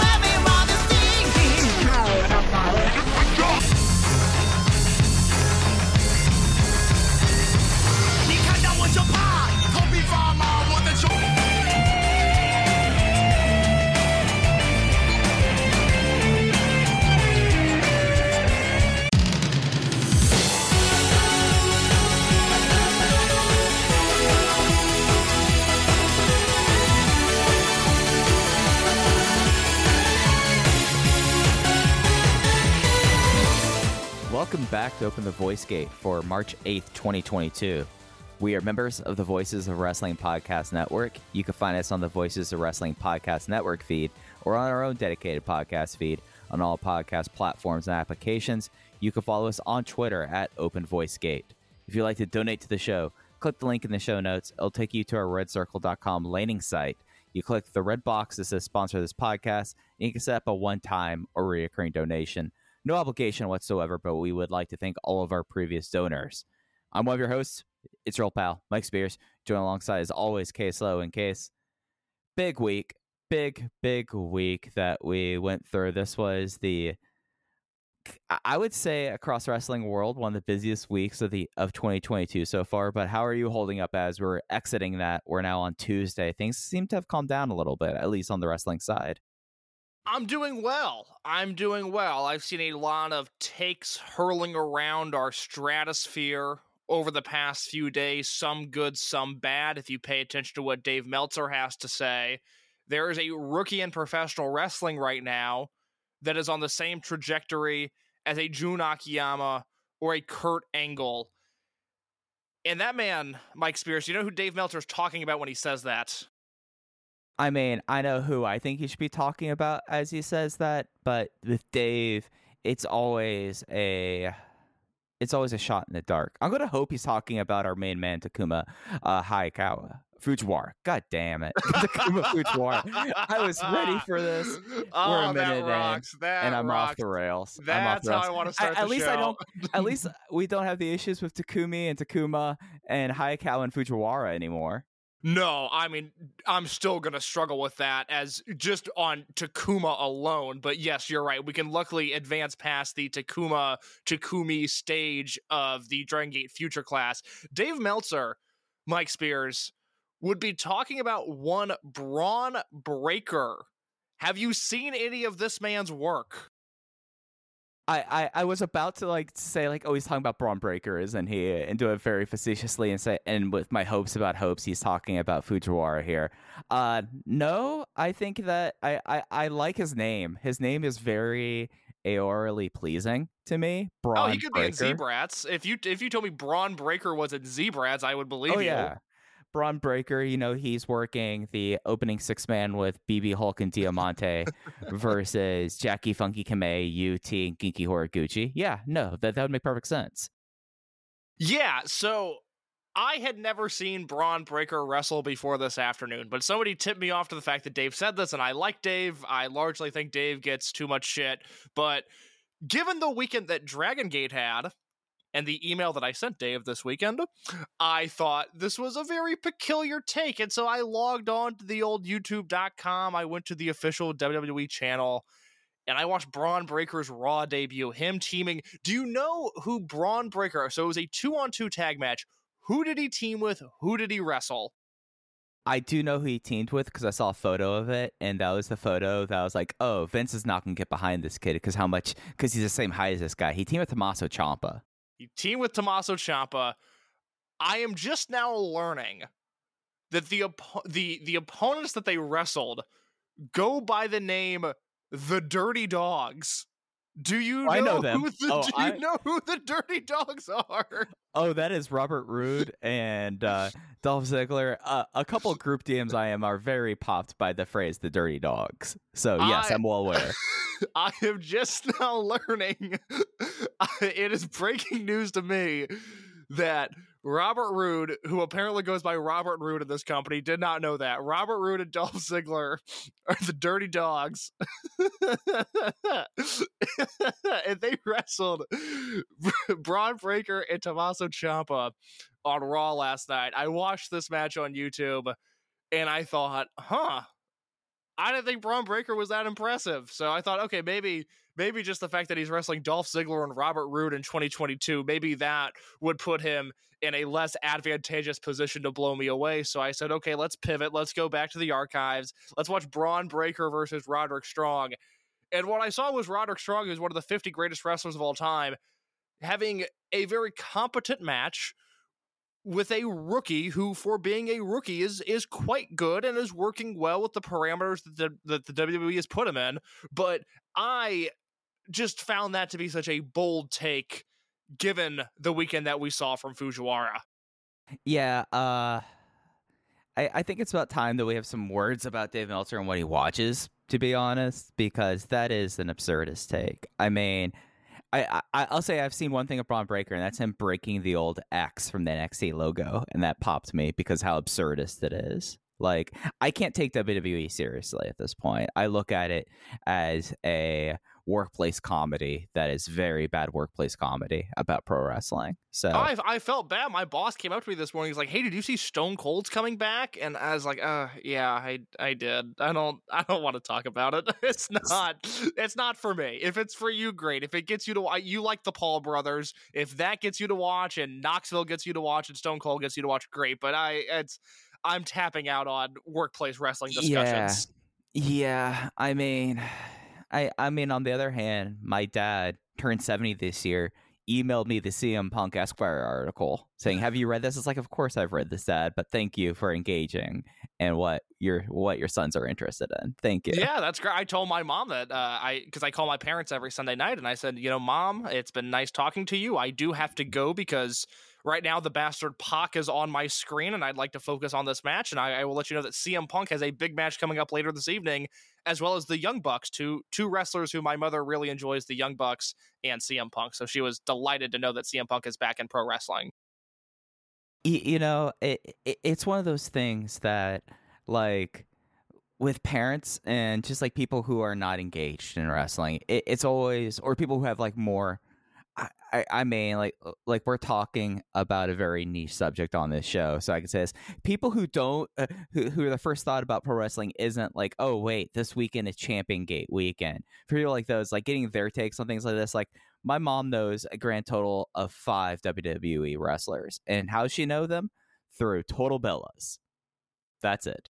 Everyone Welcome back to Open the Voice Gate for March 8th, 2022. We are members of the Voices of Wrestling Podcast Network. You can find us on the Voices of Wrestling Podcast Network feed or on our own dedicated podcast feed on all podcast platforms and applications. You can follow us on Twitter at Open Voice Gate. If you'd like to donate to the show, click the link in the show notes. It'll take you to our redcircle.com landing site. You click the red box that says sponsor this podcast, and you can set up a one time or recurring donation. No obligation whatsoever, but we would like to thank all of our previous donors. I'm one of your hosts. It's your old pal, Mike Spears. Joined alongside, as always, Case Low and Case. Big week, big, big week that we went through. This was the, I would say, across wrestling world, one of the busiest weeks of the of 2022 so far. But how are you holding up as we're exiting that? We're now on Tuesday. Things seem to have calmed down a little bit, at least on the wrestling side. I'm doing well. I'm doing well. I've seen a lot of takes hurling around our stratosphere over the past few days, some good, some bad. If you pay attention to what Dave Meltzer has to say, there is a rookie in professional wrestling right now that is on the same trajectory as a Jun Akiyama or a Kurt Angle. And that man, Mike Spears, you know who Dave Meltzer is talking about when he says that? I mean, I know who I think he should be talking about as he says that, but with Dave, it's always a it's always a shot in the dark. I'm gonna hope he's talking about our main man Takuma uh Hayakawa. Fujiwara. God damn it. Takuma Fujiwara. I was ready for this. Oh, We're a minute that in. And I'm rocks. off the rails. I'm off That's the how. I want to At- start at the least show. I don't at least we don't have the issues with Takumi and Takuma and Hayakawa and Fujiwara anymore. No, I mean, I'm still gonna struggle with that as just on Takuma alone. But yes, you're right. We can luckily advance past the Takuma Takumi stage of the Dragon Gate Future class. Dave Meltzer, Mike Spears, would be talking about one Bron Breakker. Have you seen any of this man's work? I, I, I was about to like say like oh he's talking about Bron Breakkers and he and do it very facetiously and say and with my hopes about hopes he's talking about Fujiwara here. Uh no, I think that I, I, I like his name. His name is very aorally pleasing to me. Braun oh, he could Breaker. be in Zebrats. If you if you told me Bron Breakker was in Zebrats, I would believe Oh you. yeah. Bron Breakker, you know, he's working the opening six man with BB Hulk and Diamante versus Jacky Funky Kamei, UT, and Genki Horiguchi. Yeah, no, that, that would make perfect sense. Yeah, so I had never seen Bron Breakker wrestle before this afternoon, but somebody tipped me off to the fact that Dave said this, and I like Dave. I largely think Dave gets too much shit, but given the weekend that Dragon Gate had, and the email that I sent Dave this weekend, I thought this was a very peculiar take. And so I logged on to the old YouTube.com. I went to the official WWE channel and I watched Bron Breakker's Raw debut, him teaming. Do you know who Bron Breakker? So it was a two on two tag match. Who did he team with? Who did he wrestle? I do know who he teamed with because I saw a photo of it, and that was the photo that I was like, "Oh, Vince is not gonna get behind this kid because how much? Because he's the same height as this guy." He teamed with Tommaso Ciampa. He teamed with Tommaso Ciampa. I am just now learning that the the the opponents that they wrestled go by the name the Dirty Dogs. Do you know, I know them. Who the, Oh, do I- you know who the Dirty Dogs are? Oh, that is Robert Roode and uh, Dolph Ziggler. Uh, a couple group DMs I am are very popped by the phrase "the Dirty Dogs." So yes, I- I'm well aware. I am just now learning. it is breaking news to me that Robert Roode, who apparently goes by Robert Roode in this company, did not know that. Robert Roode and Dolph Ziggler are the Dirty Dogs. and they wrestled Bron Breakker and Tommaso Ciampa on Raw last night. I watched this match on YouTube and I thought, huh, I didn't think Bron Breakker was that impressive. So I thought, okay, maybe maybe just the fact that he's wrestling Dolph Ziggler and Robert Roode in 2022, maybe that would put him in a less advantageous position to blow me away. So I said, okay, let's pivot. Let's go back to the archives. Let's watch Bron Breakker versus Roderick Strong. And what I saw was Roderick Strong, who's one of the 50 greatest wrestlers of all time, having a very competent match with a rookie who, for being a rookie, is is quite good and is working well with the parameters that the, that the WWE has put him in. But I just found that to be such a bold take, given the weekend that we saw from Fujiwara. Yeah, uh, I, I think it's about time that we have some words about Dave Meltzer and what he watches. To be honest, because that is an absurdist take. I mean, I, I I'll say I've seen one thing of Bron Breakker, and that's him breaking the old X from the NXT logo, and that popped me because how absurdist it is. Like I can't take WWE seriously at this point. I look at it as a workplace comedy that is very bad workplace comedy about pro wrestling. So I I felt bad. My boss came up to me this morning. He's like, "Hey, did you see Stone Cold's coming back?" And I was like, "Uh, yeah, I I did. I don't I don't want to talk about it. It's not it's not for me. If it's for you, great. If it gets you to you like the Paul brothers, if that gets you to watch and Knoxville gets you to watch and Stone Cold gets you to watch, great. But I it's I'm tapping out on workplace wrestling discussions. Yeah, I mean, I I mean, on the other hand, my dad turned seventy this year. Emailed me the CM Punk Esquire article saying, "Have you read this?" It's like, "Of course I've read this, Dad, but thank you for engaging and what your what your sons are interested in. Thank you." Yeah, that's great. I told my mom that uh, I because I call my parents every Sunday night, and I said, you know, mom, it's been nice talking to you. I do have to go because right now the bastard Pac is on my screen, and I'd like to focus on this match. And I, I will let you know that CM Punk has a big match coming up later this evening, as well as the Young Bucks, two two wrestlers who my mother really enjoys, the Young Bucks and CM Punk. So she was delighted to know that CM Punk is back in pro wrestling. You know it, it it's one of those things that like with parents and just like people who are not engaged in wrestling it, it's always or people who have like more I, I, mean like uh, like we're talking about a very niche subject on this show so i can say this people who don't uh, who, who the first thought about pro wrestling isn't like oh wait this weekend is champion gate weekend for people like those like getting their takes on things like this like my mom knows a grand total of five WWE wrestlers. And how she know them? Through Total Bellas. That's it.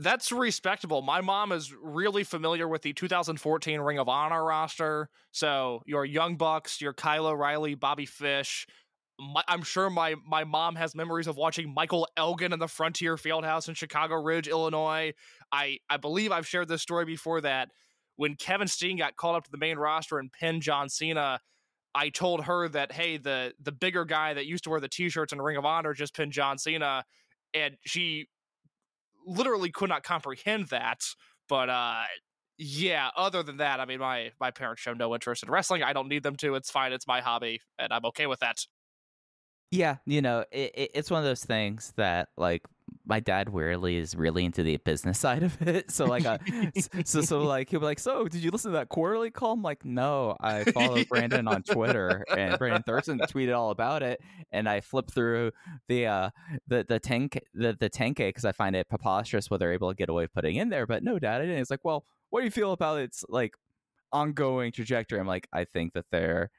That's respectable. My mom is really familiar with the 2014 Ring of Honor roster. So your Young Bucks, your Kyle O'Reilly, Bobby Fish. My, I'm sure my my mom has memories of watching Michael Elgin in the Frontier Fieldhouse in Chicago Ridge, Illinois. I I believe I've shared this story before that when Kevin Steen got called up to the main roster and pinned John Cena. I told her that hey, the the bigger guy that used to wear the t-shirts in Ring of Honor just pinned John Cena, and she literally could not comprehend that. But uh yeah, other than that, I mean my my parents show no interest in wrestling. I don't need them to. It's fine. It's my hobby and I'm okay with that. Yeah, you know, it, it, it's one of those things that like my dad weirdly is really into the business side of it. So like, uh, so so like he'll be like, "So, did you listen to that quarterly call?" I'm like, "No, I follow Brandon on Twitter, and Brandon Thurston tweeted all about it, and I flipped through the uh the the 10 the the 10k because I find it preposterous what they're able to get away putting in there. But no, dad, I didn't. It's like, well, what do you feel about its like ongoing trajectory? I'm like, I think that they're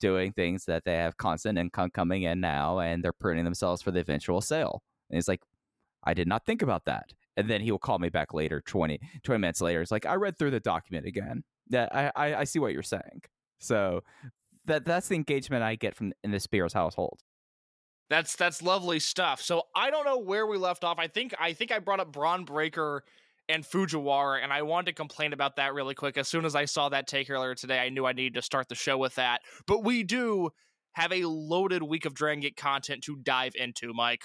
doing things that they have constant income coming in now and they're pruning themselves for the eventual sale. And he's like, I did not think about that. And then he will call me back later, 20, 20 minutes later. It's like, I read through the document again. I, I, I see what you're saying. So that that's the engagement I get from in the Spears household. That's that's lovely stuff. So I don't know where we left off. I think I think I brought up Bron Breakker and Fujiwara, and I wanted to complain about that really quick. As soon as I saw that take earlier today, I knew I needed to start the show with that. But we do have a loaded week of Dragon Gate content to dive into, Mike.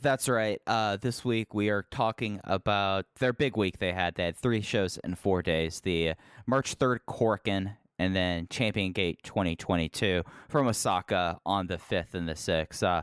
That's right. Uh, this week we are talking about their big week they had. They had three shows in four days. The March 3rd Korakuen and then Champion Gate 2022 from Osaka on the 5th and the 6th. Uh,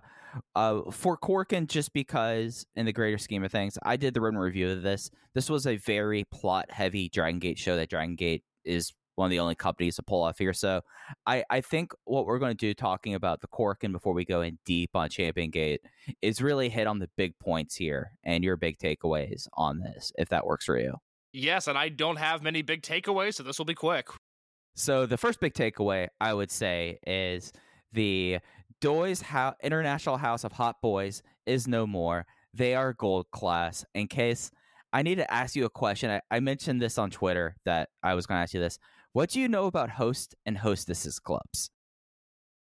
uh, for Korakuen, just because in the greater scheme of things, I did the written review of this. This was a very plot heavy Dragon Gate show that Dragon Gate is one of the only companies to pull off here. So I, I think what we're going to do talking about the Korakuen before we go in deep on Champion Gate is really hit on the big points here and your big takeaways on this, if that works for you. Yes, and I don't have many big takeaways, so this will be quick. So the first big takeaway I would say is the Doi's Ho- International House of Hot Boys is no more. They are gold class. In case I need to ask you a question, I, I mentioned this on Twitter that I was going to ask you this. What do you know about host and hostesses clubs?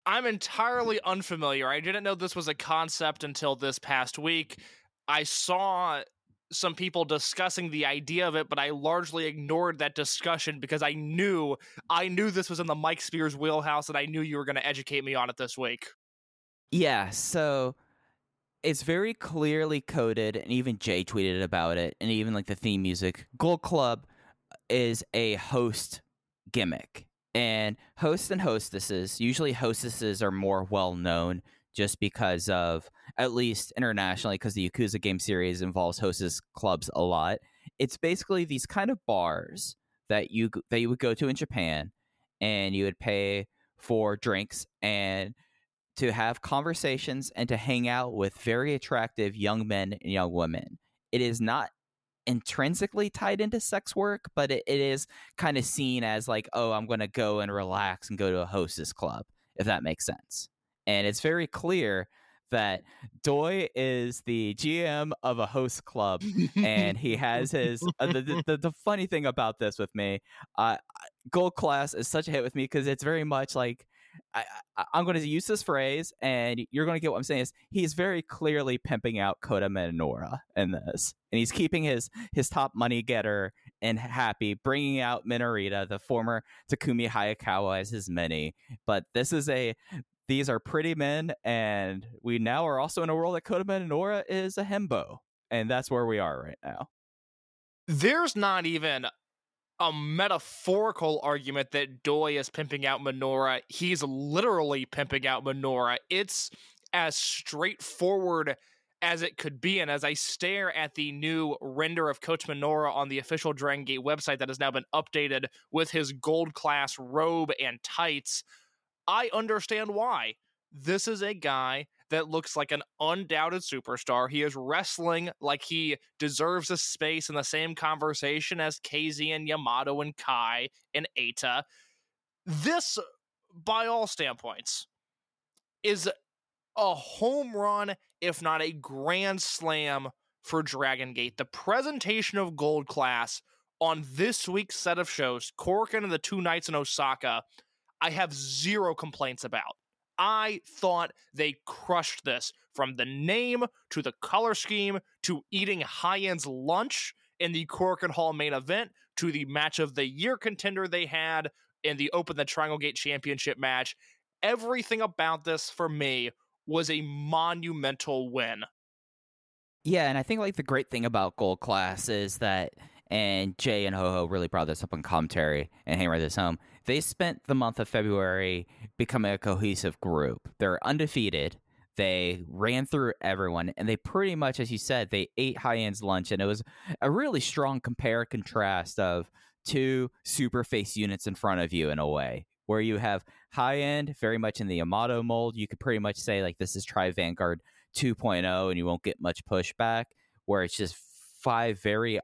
I'm entirely unfamiliar. I didn't know this was a concept until this past week. I saw some people discussing the idea of it, but I largely ignored that discussion because I knew I knew this was in the Mike Spears wheelhouse and I knew you were going to educate me on it this week. Yeah, so it's very clearly coded, and even Jay tweeted about it, and even like the theme music. Gold Club is a host gimmick, and hosts and hostesses, usually hostesses are more well known just because of, at least internationally, because the Yakuza game series involves hostess clubs a lot. It's basically these kind of bars that you that you would go to in Japan, and you would pay for drinks and to have conversations and to hang out with very attractive young men and young women. It is not intrinsically tied into sex work, but it, it is kind of seen as like, oh, I'm going to go and relax and go to a hostess club, if that makes sense. And it's very clear that Doi is the GM of a host club, and he has his. Uh, the, the, the funny thing about this with me, uh, Gold Class is such a hit with me because it's very much like I, I'm going to use this phrase, and you're going to get what I'm saying. Is he's very clearly pimping out Kota Minoura in this, and he's keeping his his top money getter and happy, bringing out Minorita, the former Takumi Hayakawa, as his mini. But this is a these are pretty men, and we now are also in a world that Kota Minoura is a hembo, and that's where we are right now. There's not even a metaphorical argument that Doi is pimping out Minoura. He's literally pimping out Minoura. It's as straightforward as it could be. And as I stare at the new render of Kota Minoura on the official Dragon Gate website that has now been updated with his gold class robe and tights, I understand why. This is a guy that looks like an undoubted superstar. He is wrestling like he deserves a space in the same conversation as KZ and Yamato and Kai and Eita. This, by all standpoints, is a home run, if not a grand slam for Dragon Gate. The presentation of Gold Class on this week's set of shows, Korakuen and the two nights in Osaka, I have zero complaints about. I thought they crushed this from the name to the color scheme to eating high end's lunch in the Korakuen Hall main event to the match of the year contender they had in the Open the Triangle Gate Championship match. Everything about this for me was a monumental win. Yeah, and I think like the great thing about Gold Class is that, and Jay and Ho Ho really brought this up in commentary and hammered this home. They spent the month of February becoming a cohesive group. They're undefeated. They ran through everyone, and they pretty much, as you said, they ate high end's lunch, and it was a really strong compare contrast of two super face units in front of you in a way, where you have high end very much in the Yamato mold. You could pretty much say like this is Tri Vanguard 2.0, and you won't get much pushback. Where it's just five very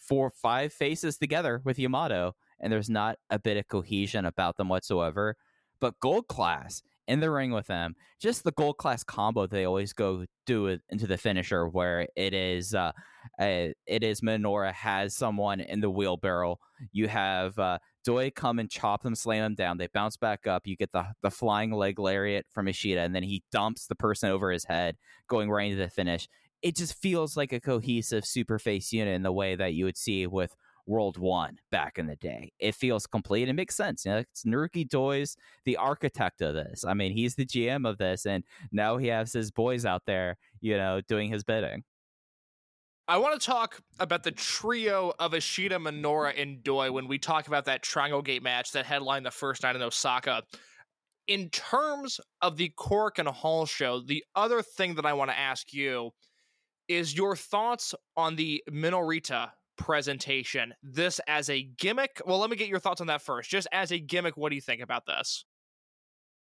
four five faces together with Yamato, and there's not a bit of cohesion about them whatsoever. But Gold Class in the ring with them, just the Gold Class combo they always go do into the finisher, where it is uh, it is Minoura has someone in the wheelbarrow. You have uh, Doi come and chop them, slam them down. They bounce back up. You get the the flying leg lariat from Ishida, and then he dumps the person over his head, going right into the finish. it just feels like a cohesive super face unit in the way that you would see with World One back in the day. It feels complete. It makes sense. You know, it's Naruki Doi's the architect of this. I mean, he's the GM of this, and now he has his boys out there, you know, doing his bidding. I want to talk about the trio of Ishida, Minoura, and Doi when we talk about that Triangle Gate match that headlined the first night in Osaka. In terms of the Korakuen Hall show, the other thing that I want to ask you is your thoughts on the Minorita presentation. This as a gimmick. Well, let me get your thoughts on that first. Just as a gimmick, what do you think about this?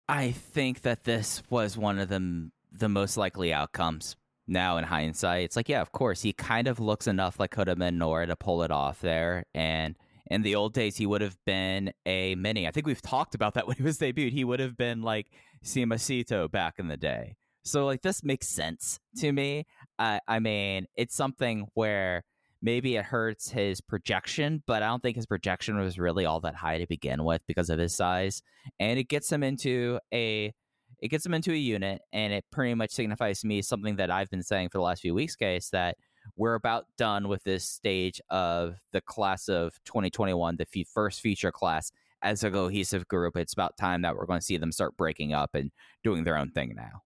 I think that this was one of the the most likely outcomes. Now in hindsight, it's like, yeah, of course, he kind of looks enough like Kota Minoura to pull it off there. And in the old days, he would have been a mini. I think we've talked about that when he was debuted. He would have been like Sima Sito back in the day. So like this makes sense to me. I I mean, it's something where maybe it hurts his projection, but I don't think his projection was really all that high to begin with because of his size. And it gets him into a it gets him into a unit and it pretty much signifies to me something that I've been saying for the last few weeks, guys, that we're about done with this stage of the class of 2021, the f- first feature class as a cohesive group. It's about time that we're going to see them start breaking up and doing their own thing now.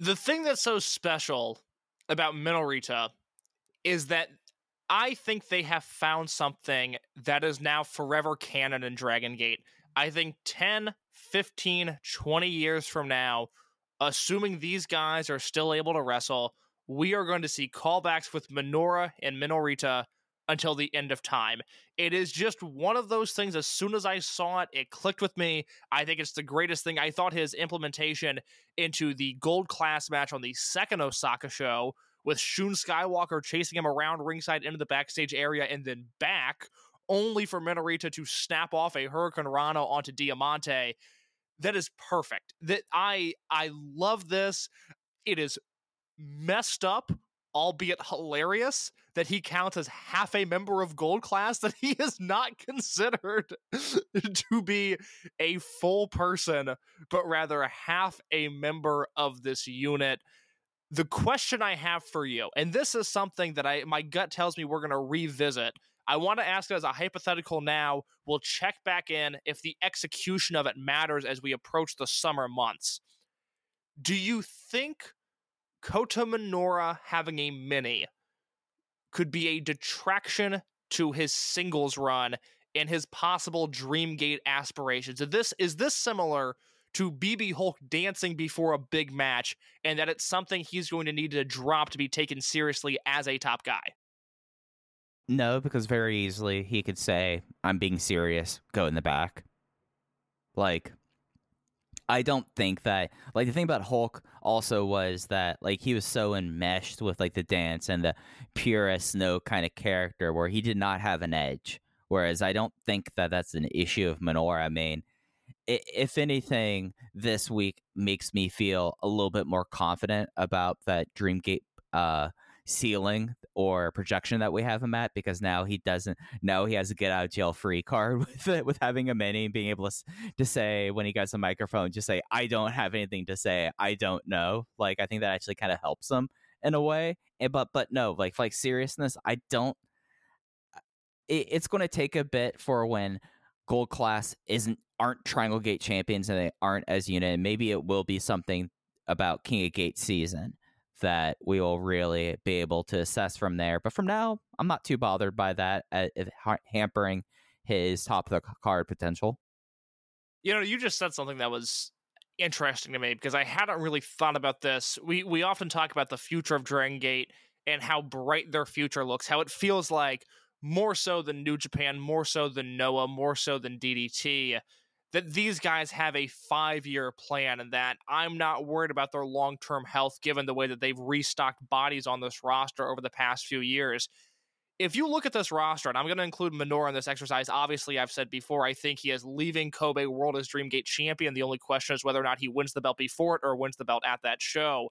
The thing that's so special about Minorita is that I think they have found something that is now forever canon in Dragon Gate. I think 10, 15, 20 years from now, assuming these guys are still able to wrestle, we are going to see callbacks with Minoura and Minorita until the end of time. It is just one of those things. As soon as I saw it, it clicked with me. I think it's the greatest thing. I thought his implementation into the gold class match on the second Osaka show with Shun Skywalker chasing him around ringside into the backstage area and then back, only for Minorita to snap off a Hurricanrana onto Diamante. That is perfect. That I I love this. It is messed up, albeit hilarious, that he counts as half a member of Gold Class, that he is not considered to be a full person, but rather half a member of this unit. The question I have for you, and this is something that I my gut tells me we're going to revisit. I want to ask it as a hypothetical now. We'll check back in if the execution of it matters as we approach the summer months. Do you think Kota Minoura having a mini could be a detraction to his singles run and his possible Dreamgate aspirations. Is this is this similar to BB Hulk dancing before a big match, and that it's something he's going to need to drop to be taken seriously as a top guy? No, because very easily he could say, I'm being serious, go in the back. Like, I don't think that, like, the thing about Hulk also was that, like, he was so enmeshed with, like, the dance and the purest snow kind of character where he did not have an edge. Whereas I don't think that that's an issue of Minoura. I mean, if anything, this week makes me feel a little bit more confident about that Dreamgate uh, ceiling or projection that we have him at because now he doesn't know he has a get out of jail free card with it with having a mini and being able to, to say when he gets a microphone just say I don't have anything to say. I don't know. Like I think that actually kind of helps him in a way and, but but no like like seriousness I don't it, it's going to take a bit for when gold class isn't aren't triangle gate champions and they aren't as unit maybe it will be something about king of gate season that we will really be able to assess from there. But from now i'm not too bothered by that uh, hampering his top of the card potential. You know, you just said something that was interesting to me because I hadn't really thought about this. We we often talk about the future of Dragon Gate and how bright their future looks, how it feels like more so than New Japan, more so than Noah, more so than DDT, that these guys have a five year plan and that I'm not worried about their long term health given the way that they've restocked bodies on this roster over the past few years. If you look at this roster, and I'm going to include Minoura in this exercise, obviously, I've said before, I think he is leaving Kobe World as Dreamgate champion. The only question is whether or not he wins the belt before it or wins the belt at that show.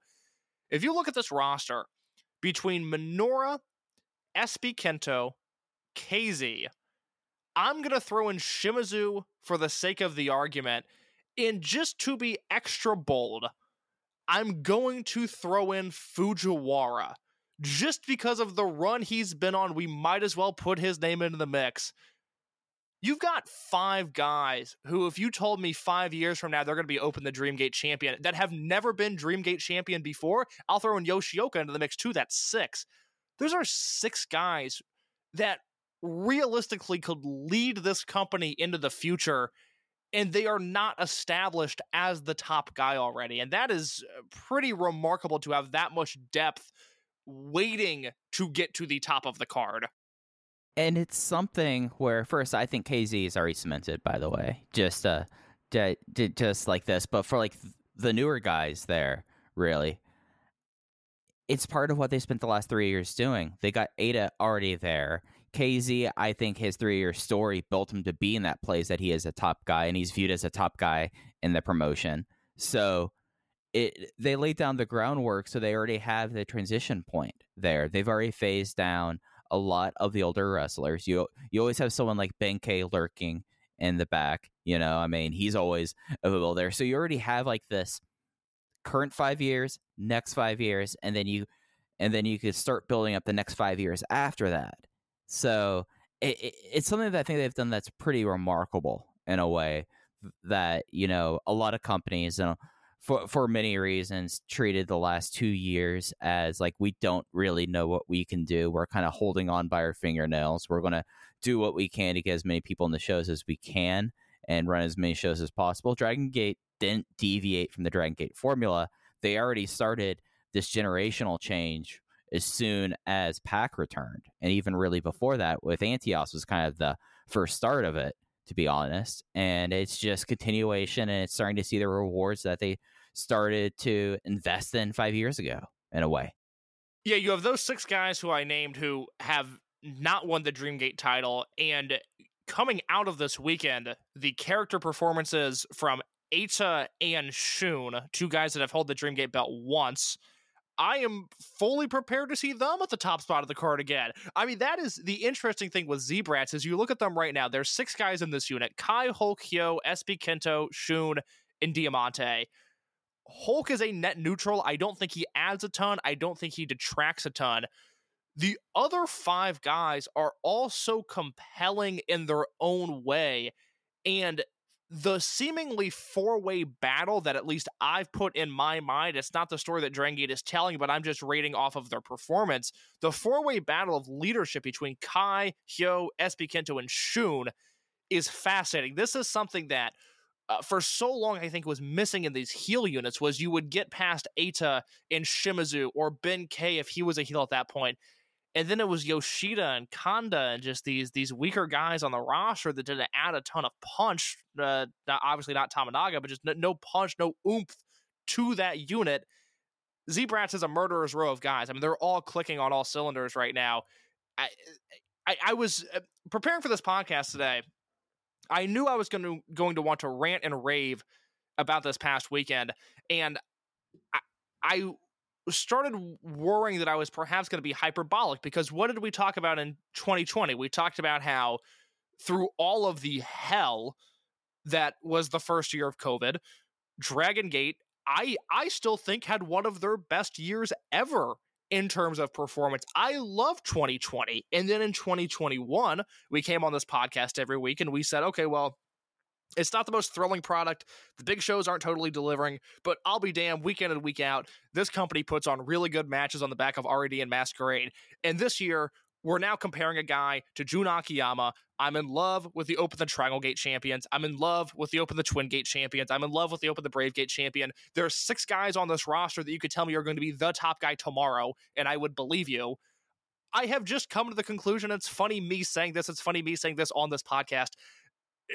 If you look at this roster, between Minoura, SB Kento, KZ, I'm going to throw in Shimizu for the sake of the argument. And just to be extra bold, I'm going to throw in Fujiwara. Just because of the run he's been on, we might as well put his name into the mix. You've got five guys who, if you told me five years from now they're going to be Open the Dreamgate champion, that have never been Dreamgate champion before, I'll throw in Yoshioka into the mix too. That's six. Those are six guys that realistically could lead this company into the future and they are not established as the top guy already. And that is uh, pretty remarkable to have that much depth waiting to get to the top of the card. And it's something where first I think KZ is already cemented. By the way, just uh, just like this, but for like the newer guys there, really, it's part of what they spent the last three years doing. They got Eita already there. KZ, I think his three year story built him to be in that place that he is a top guy and he's viewed as a top guy in the promotion. So it they laid down the groundwork so they already have the transition point there. They've already phased down a lot of the older wrestlers. You you always have someone like Ben-K lurking in the back, you know. I mean, he's always available there. So you already have like this current 5 years, next 5 years, and then you and then you could start building up the next 5 years after that. So it, it, it's something that I think they've done that's pretty remarkable in a way that you know a lot of companies and for for many reasons treated the last two years as like we don't really know what we can do. We're kind of holding on by our fingernails. We're gonna do what we can to get as many people in the shows as we can and run as many shows as possible. Dragon Gate didn't deviate from the Dragon Gate formula. They already started this generational change as soon as Pac returned, and even really before that, with Antios was kind of the first start of it, to be honest. And it's just continuation, and it's starting to see the rewards that they started to invest in five years ago, in a way. Yeah, you have those six guys who I named who have not won the Dreamgate title, and coming out of this weekend, the character performances from Eita and Shun, two guys that have held the Dreamgate belt once, I am fully prepared to see them at the top spot of the card again. I mean, that is the interesting thing with Zebrats is you look at them right now. There's six guys in this unit: Kai, Hulk, Hyo, SB Kento, Shun, and Diamante. Hulk is a net neutral. I don't think he adds a ton. I don't think he detracts a ton. The other five guys are also compelling in their own way. And the seemingly four way battle that at least I've put in my mind, it's not the story that Dragon Gate is telling, but I'm just rating off of their performance. The four way battle of leadership between Kai, Hyo, SB Kento, and Shun is fascinating. This is something that uh, for so long I think was missing in these heel units was you would get past Eita and Shimizu or Ben-K if he was a heel at that point. And then it was Yoshida and Kanda and just these these weaker guys on the roster that didn't add a ton of punch. Uh, not, obviously not Tamanaga, but just no, no punch, no oomph to that unit. Zebrats is a murderer's row of guys. I mean, they're all clicking on all cylinders right now. I, I, I was uh, preparing for this podcast today. I knew I was going to going to want to rant and rave about this past weekend, and I, I started worrying that I was perhaps going to be hyperbolic because what did we talk about in 2020? We talked about how through all of the hell that was the first year of COVID, Dragon Gate, I I still think had one of their best years ever in terms of performance. I love 2020. And then in 2021, we came on this podcast every week and we said, okay, well, it's not the most thrilling product. The big shows aren't totally delivering, but I'll be damned, week in and week out, this company puts on really good matches on the back of RED and Masquerade. And this year, we're now comparing a guy to Jun Akiyama. I'm in love with the Open the Triangle Gate champions. I'm in love with the Open the Twin Gate champions. I'm in love with the Open the Brave Gate champion. There are six guys on this roster that you could tell me are going to be the top guy tomorrow, and I would believe you. I have just come to the conclusion. It's funny me saying this. It's funny me saying this on this podcast.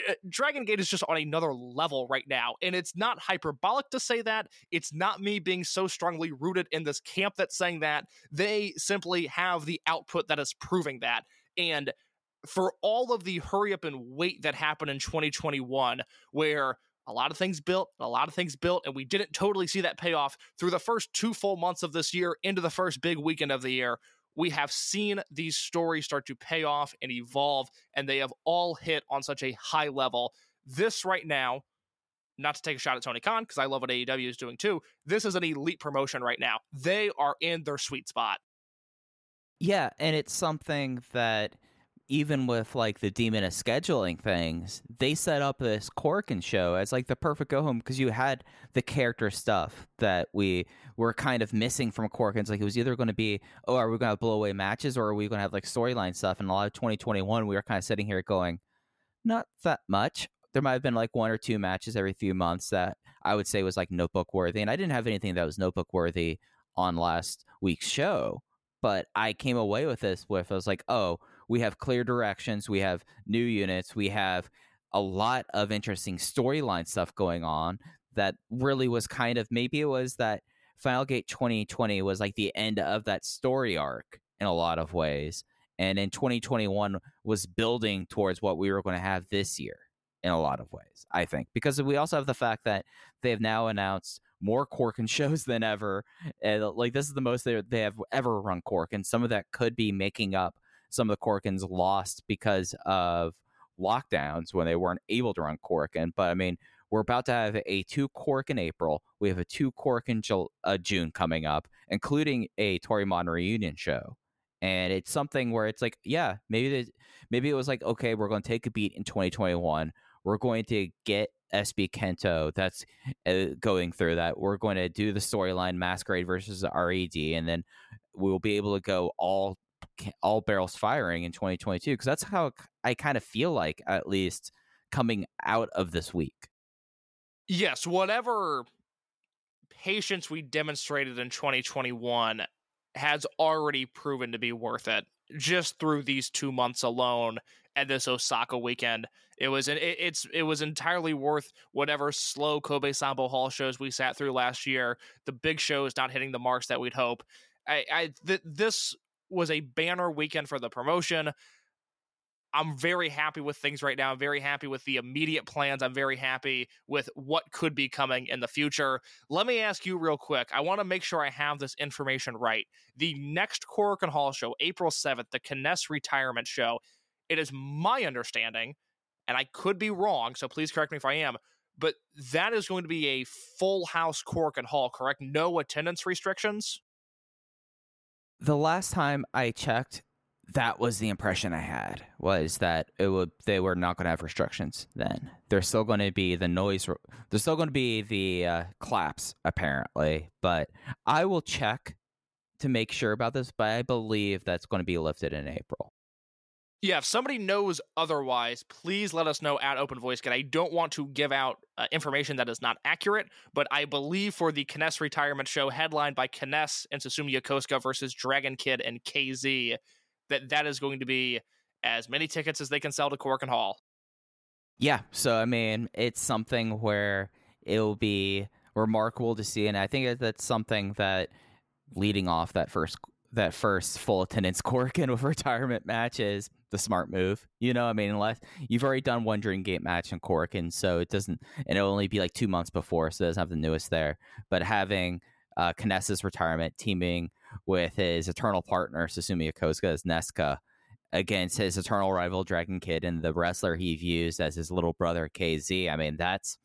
Uh, Dragon Gate is just on another level right now. And it's not hyperbolic to say that. It's not me being so strongly rooted in this camp that's saying that. They simply have the output that is proving that. And for all of the hurry up and wait that happened in 2021, where a lot of things built, a lot of things built, and we didn't totally see that payoff through the first two full months of this year into the first big weekend of the year we have seen these stories start to pay off and evolve, and they have all hit on such a high level. This right now not to take a shot at Tony Khan because I love what AEW is doing too. This is an elite promotion right now. They are in their sweet spot. Yeah, and it's something that even with like the demon of scheduling things, they set up this Korakuen show as like the perfect go home because you had the character stuff that we were kind of missing from Korakuens. Like it was either going to be, oh, are we going to blow away matches or are we going to have like storyline stuff? And a lot of 2021, we were kind of sitting here going, not that much. There might have been like one or two matches every few months that I would say was like notebook worthy. And I didn't have anything that was notebook worthy on last week's show. But I came away with this with I was like, oh, we have clear directions, we have new units, we have a lot of interesting storyline stuff going on that really was kind of maybe it was that Final Gate 2020 was like the end of that story arc in a lot of ways. And in 2021 was building towards what we were going to have this year in a lot of ways, I think. Because we also have the fact that they have now announced more Korakuen shows than ever. And like this is the most they they have ever run Cork, and some of that could be making up some of the Korakuens lost because of lockdowns when they weren't able to run Korakuen. But I mean, we're about to have a two Cork in April. We have a two Cork in Jul- uh, June coming up, including a Toryumon reunion show. And it's something where it's like, yeah, maybe maybe it was like, okay, we're going to take a beat in 2021. We're going to get SB Kento that's uh, going through that. We're going to do the storyline Masquerade versus RED, and then we'll be able to go all all barrels firing in 2022 because that's how I kind of feel like at least coming out of this week. Yes, whatever patience we demonstrated in 2021 has already proven to be worth it just through these two months alone at this Osaka weekend. It was an, it, it's it was entirely worth whatever slow Kobe Sambo Hall shows we sat through last year. The big show is not hitting the marks that we'd hope. I, I th- this was a banner weekend for the promotion. I'm very happy with things right now. I'm very happy with the immediate plans. I'm very happy with what could be coming in the future. Let me ask you real quick. I want to make sure I have this information right. The next Korakuen Hall show, April 7th, the Kness retirement show, it is my understanding, and I could be wrong, so please correct me if I am, but that is going to be a full house Korakuen Hall, correct? No attendance restrictions? The last time I checked, that was the impression I had was that it would they were not going to have restrictions. Then they're still going to be the noise. There's still going to be the uh, claps apparently, but I will check to make sure about this. But I believe that's going to be lifted in April. Yeah, if somebody knows otherwise, please let us know at Open Voice. I don't want to give out uh, information that is not accurate, but I believe for the Kness retirement show, headlined by Kness and Susumu Yokosuka versus Dragon Kid and KZ, that that is going to be as many tickets as they can sell to Korakuen Hall. Yeah, so I mean, it's something where it'll be remarkable to see, and I think that's something that leading off that first that first full attendance Korakuen with retirement match is the smart move. You know, I mean, unless you've already done one Dream Gate match in Cork, and so it doesn't, and it'll only be like two months before, so it doesn't have the newest there. But having uh, Kness's retirement teaming with his eternal partner Susumu Yokosuka as Nesca against his eternal rival Dragon Kid and the wrestler he views as his little brother KZ. I mean, that's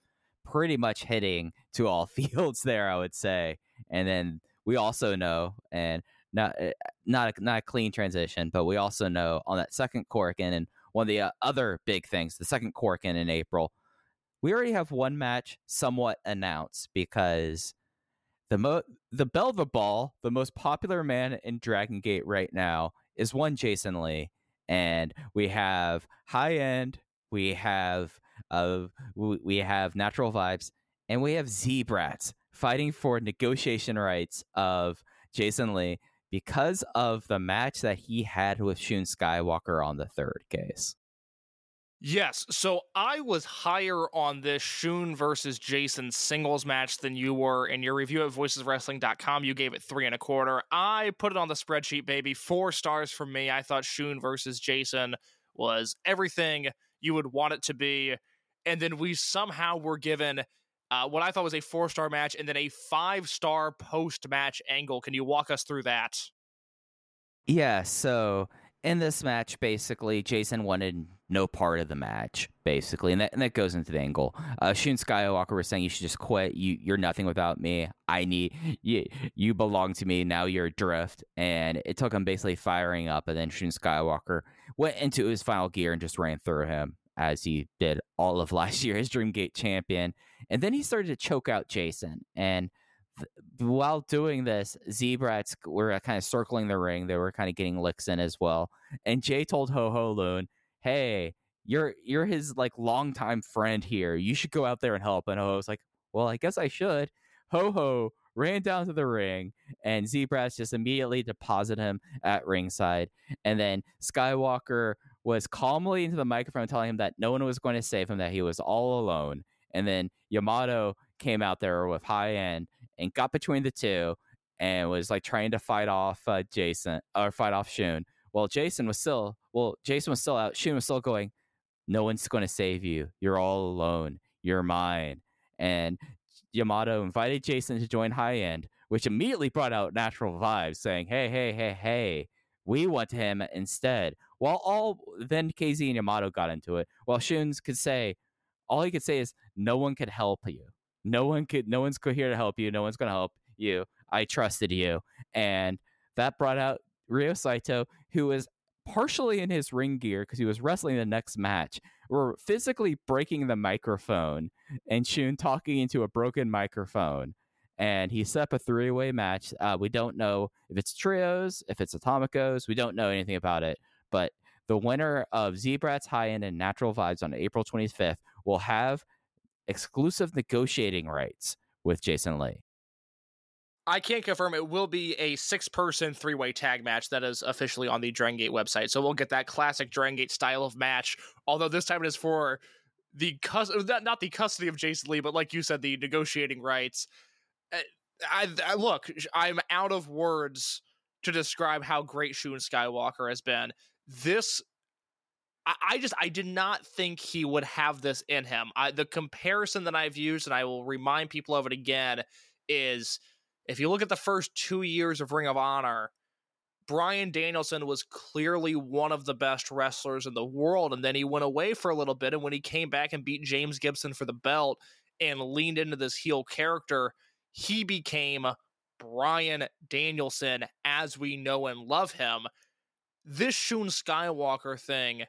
pretty much hitting to all fields there, I would say. And then we also know, and not eh, not a, not a clean transition, but we also know on that second Korakuen and one of the uh, other big things, the second Korakuen in April, we already have one match somewhat announced because the mo the Belva Ball, the most popular man in Dragon Gate right now, is one Jason Lee, and we have high end, we have uh, we have natural vibes, and we have Z Brats fighting for negotiation rights of Jason Lee because of the match that he had with Shun Skywalker on the third case. Yes, so I was higher on this Shun versus Jason singles match than you were. In your review at voiceswrestling.com, you gave it three and a quarter. I put it on the spreadsheet, baby. Four stars from me. I thought Shun versus Jason was everything you would want it to be. And then we somehow were given uh, what I thought was a four star match and then a five star post match angle. Can you walk us through that? Yeah, so in this match, basically, Jason wanted no part of the match, basically, and that and that goes into the angle. Uh, Shun Skywalker was saying you should just quit. You you're nothing without me. I need you. You belong to me. Now you're adrift, and it took him basically firing up, and then Shun Skywalker went into his final gear and just ran through him as he did all of last year as Dreamgate champion, and then he started to choke out Jason and. th- While doing this, Zebrats were uh, kind of circling the ring. They were kind of getting licks in as well. And Jay told Ho Ho Lun, hey, you're you're his like longtime friend here. You should go out there and help. And Ho was like, well, I guess I should. Ho Ho ran down to the ring, and Zebrats just immediately deposited him at ringside. And then Skywalker was calmly into the microphone telling him that no one was going to save him, that he was all alone. And then Yamato came out there with high end and got between the two and was like trying to fight off uh, Jason or fight off Shun. Well, Jason was still well, Jason was still out. Shun was still going. No one's going to save you. You're all alone. You're mine. And Yamato invited Jason to join High End, which immediately brought out natural vibes, saying, "Hey, hey, hey, hey, we want him instead." While all then KZ and Yamato got into it, while Shuns could say, all he could say is, "No one could help you. No one could. No one's here to help you. No one's going to help you. I trusted you." And that brought out Ryo Saito, who was partially in his ring gear because he was wrestling the next match. We're physically breaking the microphone and Shun talking into a broken microphone. And he set up a three way match. Uh, we don't know if it's trios, if it's Atomicos. We don't know anything about it. But the winner of Zebrats High End and Natural Vibes on April 25th will have exclusive negotiating rights with Jason Lee. I can't confirm it will be a six person three way tag match that is officially on the Dragon Gate website. So we'll get that classic Dragon Gate style of match, although this time it is for the cus- not, not the custody of Jason Lee, but like you said, the negotiating rights. Uh, I, I look, I'm out of words to describe how great Shun Skywalker has been. This I, I just I did not think he would have this in him. I, the comparison that I've used, and I will remind people of it again, is if you look at the first two years of Ring of Honor, Bryan Danielson was clearly one of the best wrestlers in the world, and then he went away for a little bit. And when he came back and beat James Gibson for the belt and leaned into this heel character, he became Bryan Danielson as we know and love him. This Shun Skywalker thing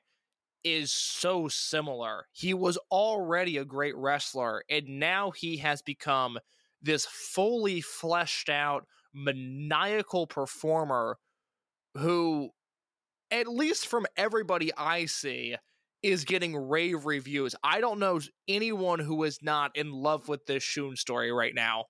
is so similar. He was already a great wrestler, and now he has become this fully fleshed out, maniacal performer who, at least from everybody I see, is getting rave reviews. I don't know anyone who is not in love with this Shun story right now.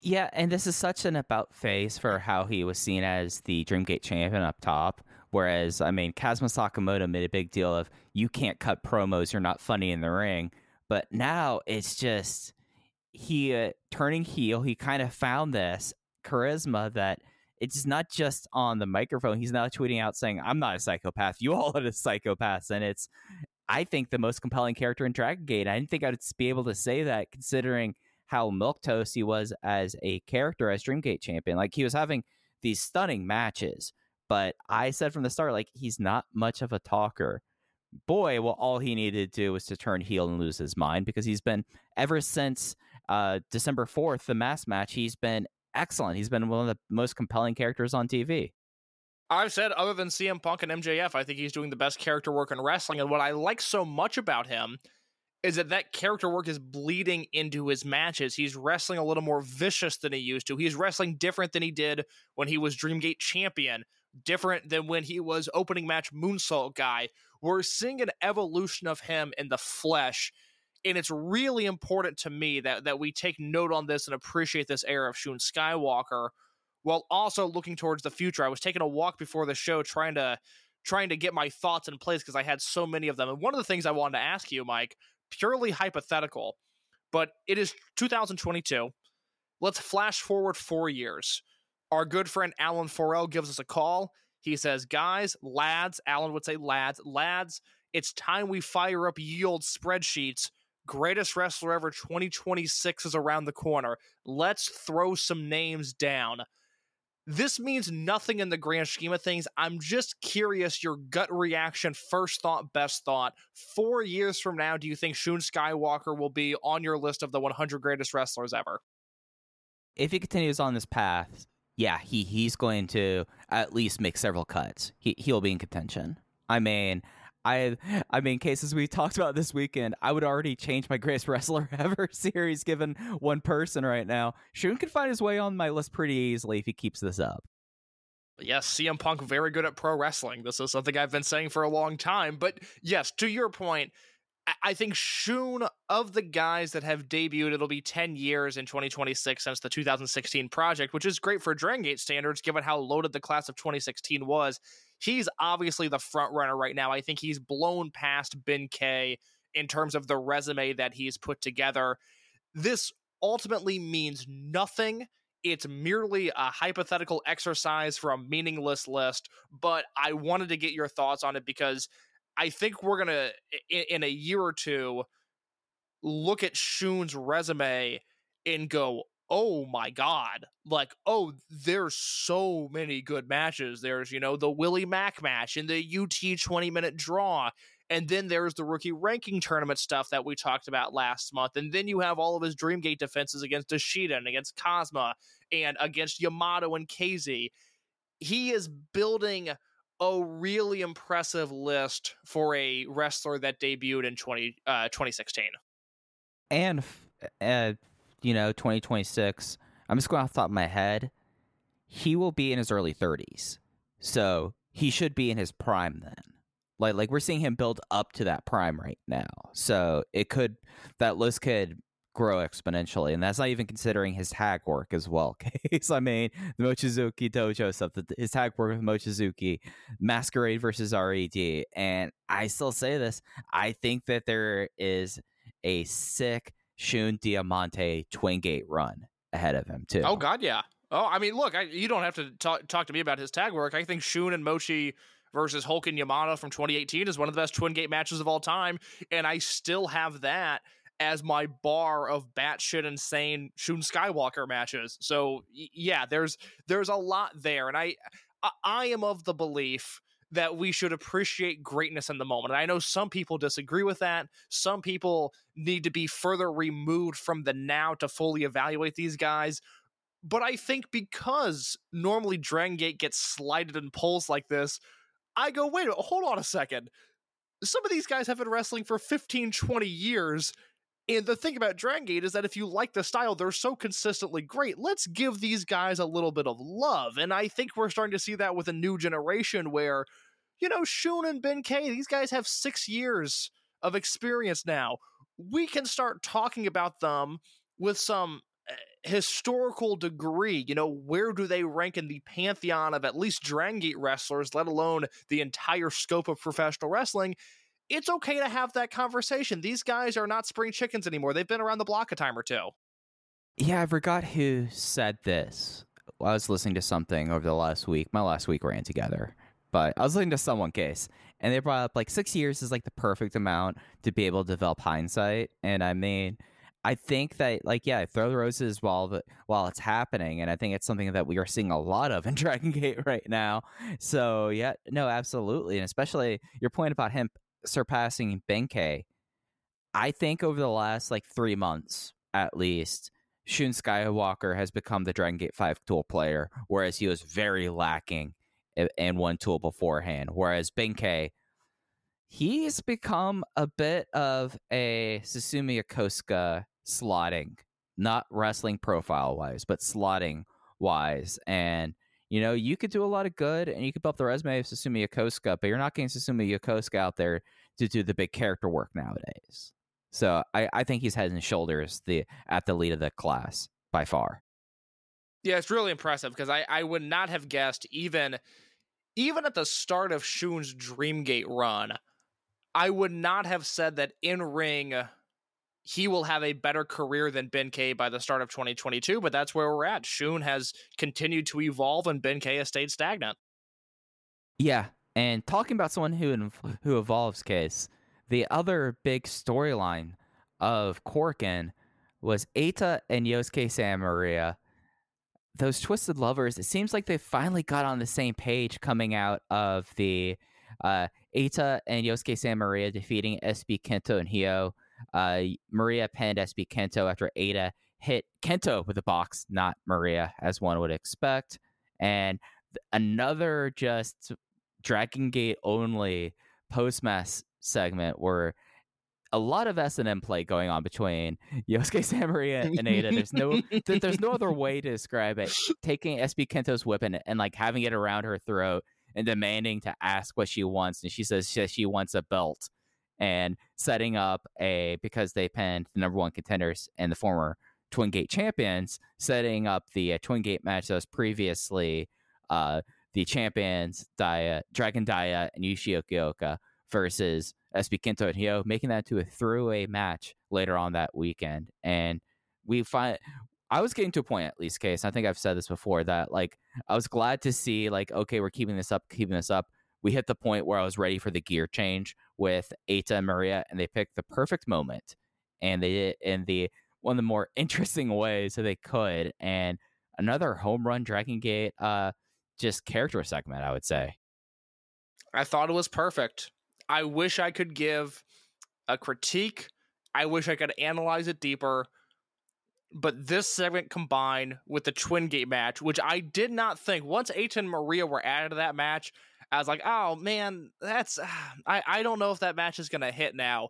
Yeah, and this is such an about face for how he was seen as the Dreamgate champion up top. Whereas, I mean, Kazma Sakamoto made a big deal of you can't cut promos, you're not funny in the ring. But now it's just he uh, turning heel. He kind of found this charisma that it's not just on the microphone. He's now tweeting out saying, "I'm not a psychopath. You all are the psychopaths," and it's I think the most compelling character in Dragon Gate. I didn't think I'd be able to say that considering how milquetoast he was as a character as Dreamgate champion. Like he was having these stunning matches, but I said from the start, like he's not much of a talker. Boy, well, all he needed to do was to turn heel and lose his mind because he's been ever since uh, December fourth, the mass match. He's been excellent. He's been one of the most compelling characters on TV. I've said, other than CM Punk and MJF, I think he's doing the best character work in wrestling. And what I like so much about him is that that character work is bleeding into his matches. He's wrestling a little more vicious than he used to. He's wrestling different than he did when he was Dreamgate champion, different than when he was opening match moonsault guy. We're seeing an evolution of him in the flesh. And it's really important to me that, that we take note on this and appreciate this era of Shun Skywalker while also looking towards the future. I was taking a walk before the show trying to trying to get my thoughts in place because I had so many of them. And one of the things I wanted to ask you, Mike, purely hypothetical, but it is 2022. Let's flash forward four years. Our good friend Alan Forel gives us a call. He says, Guys, lads, Alan would say, lads, lads, it's time we fire up yield spreadsheets. Greatest wrestler ever 2026 is around the corner. Let's throw some names down. This means nothing in the grand scheme of things. I'm just curious your gut reaction, first thought, best thought. Four years from now, do you think Shun Skywalker will be on your list of the 100 greatest wrestlers ever? If he continues on this path, yeah, he he's going to at least make several cuts. He he'll be in contention. I mean, I I mean, cases we talked about this weekend, I would already change my greatest wrestler ever series given one person right now. Shun can find his way on my list pretty easily if he keeps this up. Yes, CM Punk very good at pro wrestling. This is something I've been saying for a long time. But yes, to your point, I- think Shun of the guys that have debuted, it'll be 10 years in 2026 since the 2016 project, which is great for Dragon Gate standards given how loaded the class of 2016 was. He's obviously the front runner right now. I think he's blown past Ben K in terms of the resume that he's put together. This ultimately means nothing. It's merely a hypothetical exercise for a meaningless list, but I wanted to get your thoughts on it because I think we're going to, in a year or two, look at Shun's resume and go, oh my God. Like, oh, there's so many good matches. There's, you know, the Willie Mack match and the UT 20 minute draw. And then there's the rookie ranking tournament stuff that we talked about last month. And then you have all of his Dreamgate defenses against Ishida and against Kazma and against Yamato and KZ. He is building a really impressive list for a wrestler that debuted in 20, uh, 2016. And uh, you know, 2026. I'm just going off the top of my head. He will be in his early 30s, so he should be in his prime then. Like, like we're seeing him build up to that prime right now. So it could that list could grow exponentially, and that's not even considering his tag work as well. Case, I mean, the Mochizuki Dojo stuff, the, his tag work with Mochizuki, Masquerade versus RED, and I still say this. I think that there is a sick Shun Diamante Twin Gate run ahead of him too. Oh God, yeah. Oh, I mean, look, I, you don't have to talk, talk to me about his tag work. I think Shun and Mochi versus Hulk and Yamato from 2018 is one of the best Twin Gate matches of all time, and I still have that as my bar of batshit insane Shun Skywalker matches. So yeah, there's there's a lot there, and I, I am of the belief that we should appreciate greatness in the moment. And I know some people disagree with that. Some people need to be further removed from the now to fully evaluate these guys. But I think because normally Dragon Gate gets slighted in polls like this, I go, wait, hold on a second. Some of these guys have been wrestling for 15, 20 years. And the thing about Dragon Gate is that if you like the style, they're so consistently great. Let's give these guys a little bit of love. And I think we're starting to see that with a new generation where, you know, Shun and Ben K, these guys have six years of experience now. We can start talking about them with some uh, historical degree. You know, where do they rank in the pantheon of at least Dragon Gate wrestlers, let alone the entire scope of professional wrestling? It's okay to have that conversation. These guys are not spring chickens anymore. They've been around the block a time or two. Yeah, I forgot who said this. I was listening to something over the last week. My last week ran together, but I was listening to someone case, and they brought up like six years is like the perfect amount to be able to develop hindsight. And I mean, I think that like yeah, throw the roses while the while it's happening, and I think it's something that we are seeing a lot of in Dragon Gate right now. So yeah, no, absolutely, and especially your point about him surpassing Ben K, I think over the last like three months at least, Shun Skywalker has become the Dragon Gate 5 tool player, whereas he was very lacking in, one tool beforehand. Whereas Ben K, he's become a bit of a Susumu Yokosuka slotting, not wrestling profile wise, but slotting wise. And you know, you could do a lot of good and you could up the resume of Susumu Yokosuka, but you're not getting Susumu Yokosuka out there to do the big character work nowadays. So I, I think he's head and shoulders the at the lead of the class by far. Yeah, it's really impressive because I, I would not have guessed even even at the start of Shun's Dreamgate run, I would not have said that in ring he will have a better career than Ben K by the start of 2022, but that's where we're at. Shun has continued to evolve and Ben K has stayed stagnant. Yeah, and talking about someone who who evolves, case the other big storyline of Korakuen was Eita and Yosuke Santa Maria. those twisted lovers, it seems like they finally got on the same page coming out of the uh, Eita and Yosuke Santa Maria defeating SB Kento and Hio. Uh, Maria pinned SB Kento after Eita hit Kento with a box, not Maria, as one would expect. And th- another just Dragon Gate only post match segment where a lot of S and M play going on between Yosuke Santa Maria and Eita. There's no th- there's no other way to describe it. Taking SB Kento's whip and, and like having it around her throat and demanding to ask what she wants, and she says she, she wants a belt, and setting up a because they pinned the number one contenders and the former Twin Gate champions, setting up the uh, Twin Gate match that was previously uh, the champions Dia, Dragon Dia, and Yuki Yoshioka versus SB Kento and Hio, making that to a throwaway match later on that weekend. And we find I was getting to a point at least, case. I think I've said this before that like I was glad to see like okay, we're keeping this up, keeping this up. We hit the point where I was ready for the gear change with Eita and Maria, and they picked the perfect moment, and they did in the one of the more interesting ways that they could, and another home run Dragon Gate, uh, just character segment, I would say. I thought it was perfect. I wish I could give a critique. I wish I could analyze it deeper. But this segment combined with the Twin Gate match, which I did not think once Eita and Maria were added to that match, I was like, oh man, that's ah, I, I don't know if that match is gonna hit now.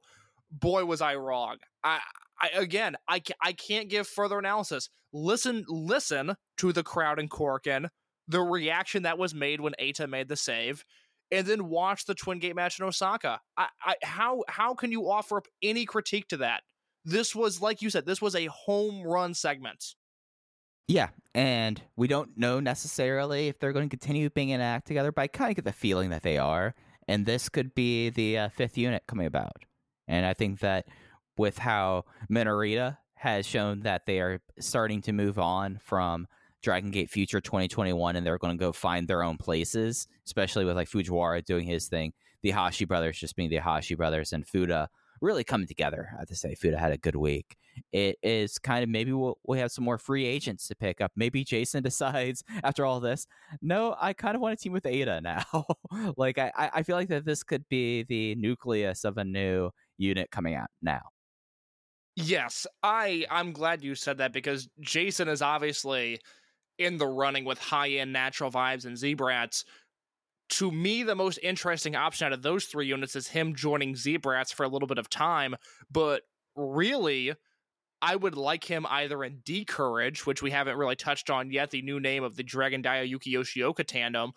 Boy, was I wrong. I, I again, I, I can't give further analysis. Listen, listen to the crowd in Korakuen, the reaction that was made when Eita made the save, and then watch the Twin Gate match in Osaka. I, I how how can you offer up any critique to that? This was like you said, this was a home run segment. Yeah, and we don't know necessarily if they're going to continue being an act together, but I kind of get the feeling that they are. And this could be the uh, fifth unit coming about. And I think that with how Minorita has shown that they are starting to move on from Dragon Gate Future 2021 and they're going to go find their own places, especially with like Fujiwara doing his thing, the Hashi brothers just being the Hashi brothers, and Fuda really coming together. I have to say, Fuda had a good week. It is kind of maybe we'll, we'll have some more free agents to pick up. Maybe Jason decides after all this, no, I kind of want to team with Eita now. like I, I I feel like that this could be the nucleus of a new unit coming out now. Yes, I I'm glad you said that because Jason is obviously in the running with high end natural vibes and Zebrats. To me, the most interesting option out of those three units is him joining Zebrats for a little bit of time. But really, I would like him either in D Courage, which we haven't really touched on yet, the new name of the Dragon Dia Yuki Yoshioka tandem,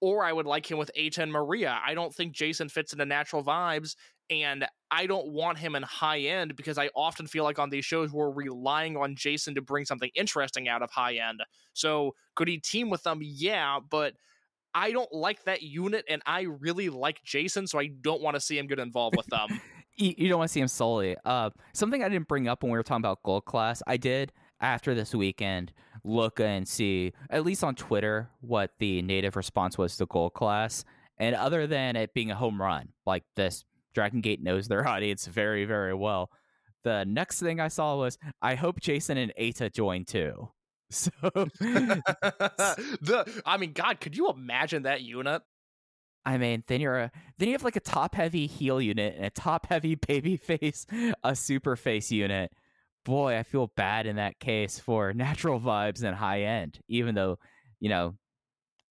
or I would like him with Eita and Maria. I don't think Jason fits into natural vibes, and I don't want him in high end because I often feel like on these shows we're relying on Jason to bring something interesting out of high end. So could he team with them? Yeah, but I don't like that unit, and I really like Jason, so I don't want to see him get involved with them. you, don't want to see him solely. Uh, something I didn't bring up when we were talking about gold class, I did after this weekend look and see at least on Twitter what the native response was to gold class, and other than it being a home run, like this, Dragon Gate knows their audience very very well. The next thing I saw was I hope Jason and Eita join too. So the I mean, God, could you imagine that unit? I mean, then you're a then you have like a top heavy heel unit and a top heavy baby face, a super face unit. Boy, I feel bad in that case for natural vibes and high end, even though, you know,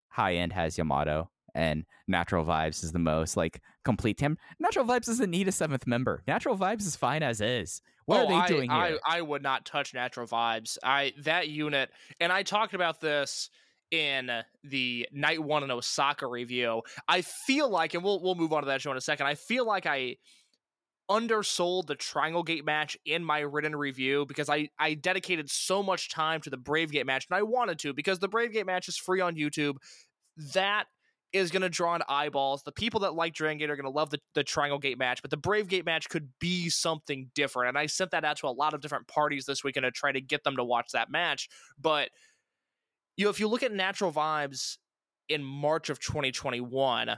high end has Yamato and natural vibes is the most like complete team. Natural vibes doesn't need a seventh member. Natural vibes is fine as is. What Oh, are they I, doing I, here? I would not touch natural vibes. I that unit, and I talked about this in the night one in Osaka review. I feel like, and we'll we'll move on to that show in a second. I feel like I undersold the Triangle Gate match in my written review because I I dedicated so much time to the Brave Gate match, and I wanted to because the Brave Gate match is free on YouTube. That is going to draw in eyeballs. The people that like Dragon Gate are going to love the, the Triangle Gate match, but the Brave Gate match could be something different. And I sent that out to a lot of different parties this weekend to try to get them to watch that match. But you know, if you look at Natural Vibes in March of 2021,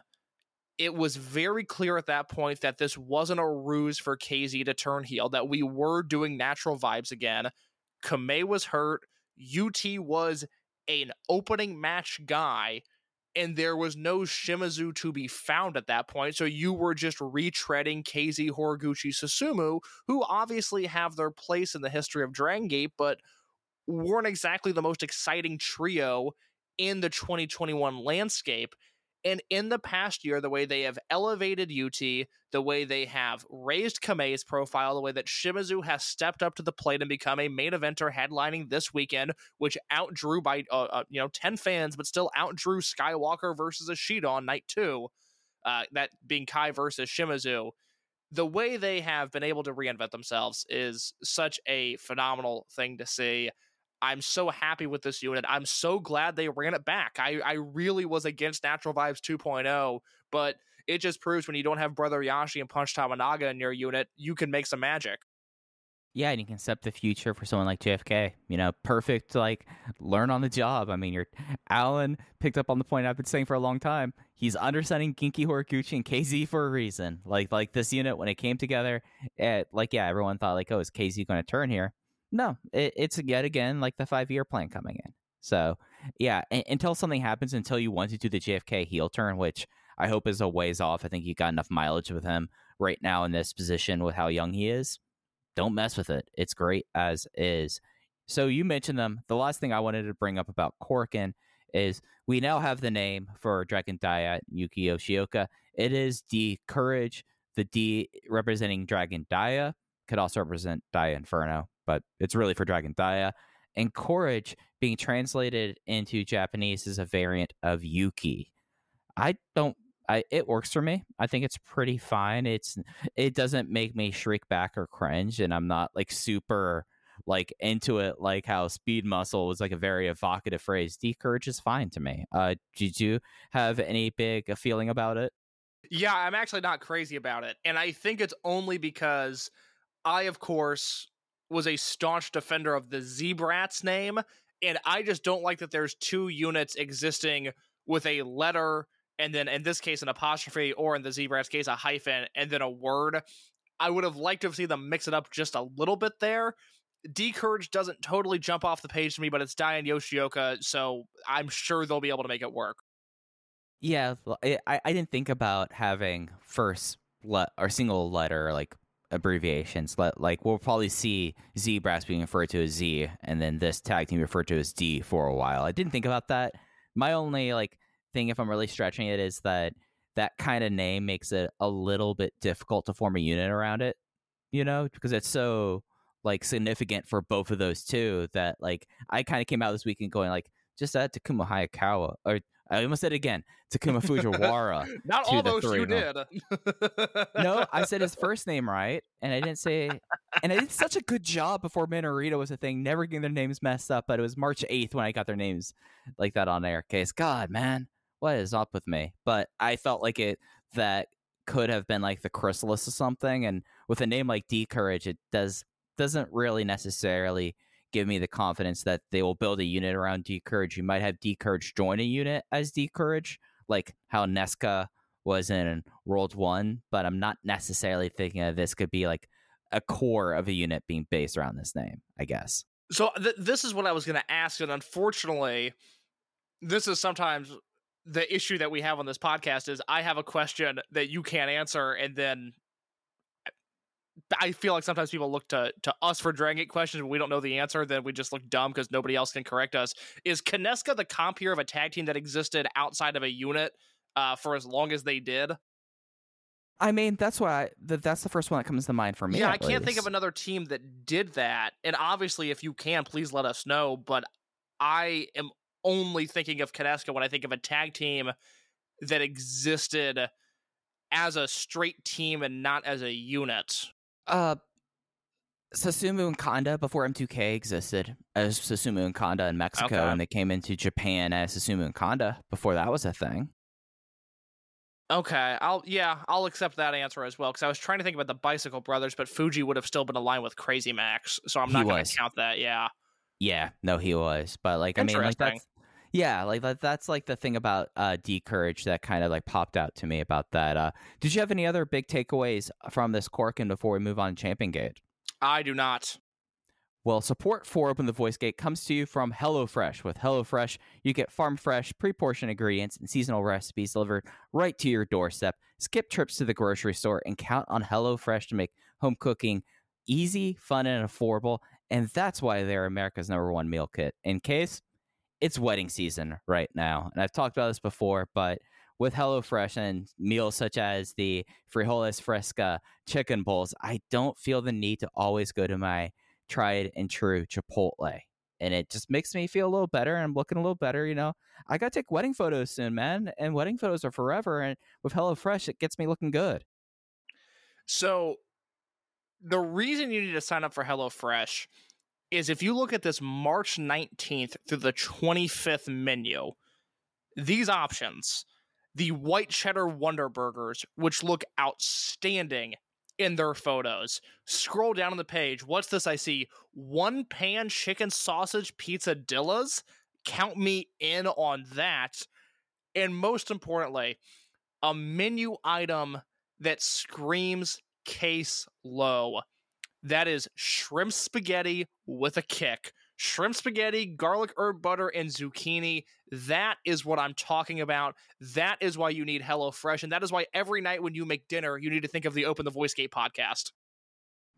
it was very clear at that point that this wasn't a ruse for KZ to turn heel, that we were doing Natural Vibes again. Kamei was hurt. UT was an opening match guy and there was no Shimizu to be found at that point. So you were just retreading KZ Horiguchi Susumu, who obviously have their place in the history of Dragon Gate, but weren't exactly the most exciting trio in the 2021 landscape. And in the past year, the way they have elevated UT, the way they have raised Kamei's profile, the way that Shimizu has stepped up to the plate and become a main eventer headlining this weekend, which outdrew by uh, uh, you know ten fans, but still outdrew Skywalker versus Ishida on night two, uh, that being Kai versus Shimizu. The way they have been able to reinvent themselves is such a phenomenal thing to see. I'm so happy with this unit. I'm so glad they ran it back. I, I really was against Natural Vibes 2.0, but it just proves when you don't have Brother Yashi and Punch Tominaga in your unit, you can make some magic. Yeah, and you can set the future for someone like JFK. You know, perfect, like, learn on the job. I mean, you're Alan picked up on the point I've been saying for a long time. He's undersetting Genki Horiguchi and KZ for a reason. Like, like this unit, when it came together, it, like, yeah, everyone thought, like, oh, is KZ going to turn here? No, it, it's yet again like the five year plan coming in. So, yeah, until something happens, until you want to do the JFK heel turn, which I hope is a ways off. I think you got enough mileage with him right now in this position with how young he is. Don't mess with it. It's great as is. So you mentioned them. The last thing I wanted to bring up about Korakuen is we now have the name for Dragon Dia Yuki Yoshioka. It is D Courage. The D representing Dragon Dia could also represent Dia Inferno, but it's really for Dragon Dia. And Courage being translated into Japanese is a variant of Yuki. I don't I it works for me. I think it's pretty fine. It's it doesn't make me shriek back or cringe and I'm not like super like into it like how speed muscle was like a very evocative phrase. D courage is fine to me. Uh did you have any big feeling about it? Yeah, I'm actually not crazy about it. And I think it's only because I, of course, was a staunch defender of the Zebrats name. And I just don't like that there's two units existing with a letter and then in this case an apostrophe or in the Zebrats case a hyphen and then a word. I would have liked to see them mix it up just a little bit there. D Courage doesn't totally jump off the page to me, but it's Diane Yoshioka, so I'm sure they'll be able to make it work. Yeah, I, I didn't think about having first le- or single letter like abbreviations. Like we'll probably see Zebrats being referred to as Z, and then this tag team referred to as D for a while. I didn't think about that. My only like thing, if I'm really stretching it, is that that kind of name makes it a little bit difficult to form a unit around it. You know, because it's so like significant for both of those two that like I kind of came out this weekend going like just add Takuma Hayakawa or I almost said it again Takuma Fujiwara. Not all those you did. no, I said his first name right, and I didn't say. And I did such a good job before Minorita was a thing, never getting their names messed up. But it was March eighth when I got their names like that on air. Case, God, man, what is up with me? But I felt like it that could have been like the chrysalis or something. And with a name like D Courage, it does doesn't really necessarily give me the confidence that they will build a unit around D Courage. You might have D Courage join a unit as D Courage, like how Nesca was in World One, but I'm not necessarily thinking of this could be like a core of a unit being based around this name, I guess. So th- this is what I was going to ask, and unfortunately, this is sometimes the issue that we have on this podcast is I have a question that you can't answer, and then I feel like sometimes people look to to us for Dragon Gate questions when we don't know the answer, then we just look dumb because nobody else can correct us. Is Kineska the compeer of a tag team that existed outside of a unit uh, for as long as they did? I mean, that's why that that's the first one that comes to mind for me. yeah, I can't think of another team that did that. And obviously, if you can, please let us know. But I am only thinking of Kineska when I think of a tag team that existed as a straight team and not as a unit. Uh, Susumu and Kanda before M2K existed as Susumu and Kanda in Mexico, Okay. and they came into Japan as Susumu and Kanda before that was a thing. Okay, I'll yeah, I'll accept that answer as well because I was trying to think about the Bicycle Brothers, but Fuji would have still been aligned with Crazy Max, so I'm not going to count that. Yeah, Yeah, no, he was, but like, I mean, like that's yeah, like that, that's like the thing about uh, D Courage that kind of like popped out to me about that. Uh, did you have any other big takeaways from this Korakuen before we move on to Champion Gate? I do not. Well, support for Open the Voice Gate comes to you from HelloFresh. With HelloFresh, you get farm fresh, pre portioned ingredients and seasonal recipes delivered right to your doorstep. Skip trips to the grocery store and count on HelloFresh to make home cooking easy, fun, and affordable. And that's why they're America's number one meal kit. In case it's wedding season right now. And I've talked about this before, but with HelloFresh and meals such as the frijoles fresca chicken bowls, I don't feel the need to always go to my tried and true Chipotle. And it just makes me feel a little better. And I'm looking a little better, you know. I got to take wedding photos soon, man. And wedding photos are forever. And with HelloFresh, it gets me looking good. So the reason you need to sign up for HelloFresh is if you look at this March 19th through the 25th menu, these options, the white cheddar Wonder Burgers, which look outstanding in their photos. Scroll down on the page. What's this I see? One pan chicken sausage pizza dillas. Count me in on that. And most importantly, a menu item that screams case low. That is shrimp spaghetti with a kick. Shrimp spaghetti, garlic herb butter, and zucchini. That is what I'm talking about. That is why you need HelloFresh. And that is why every night when you make dinner, you need to think of the Open the Voice Gate podcast.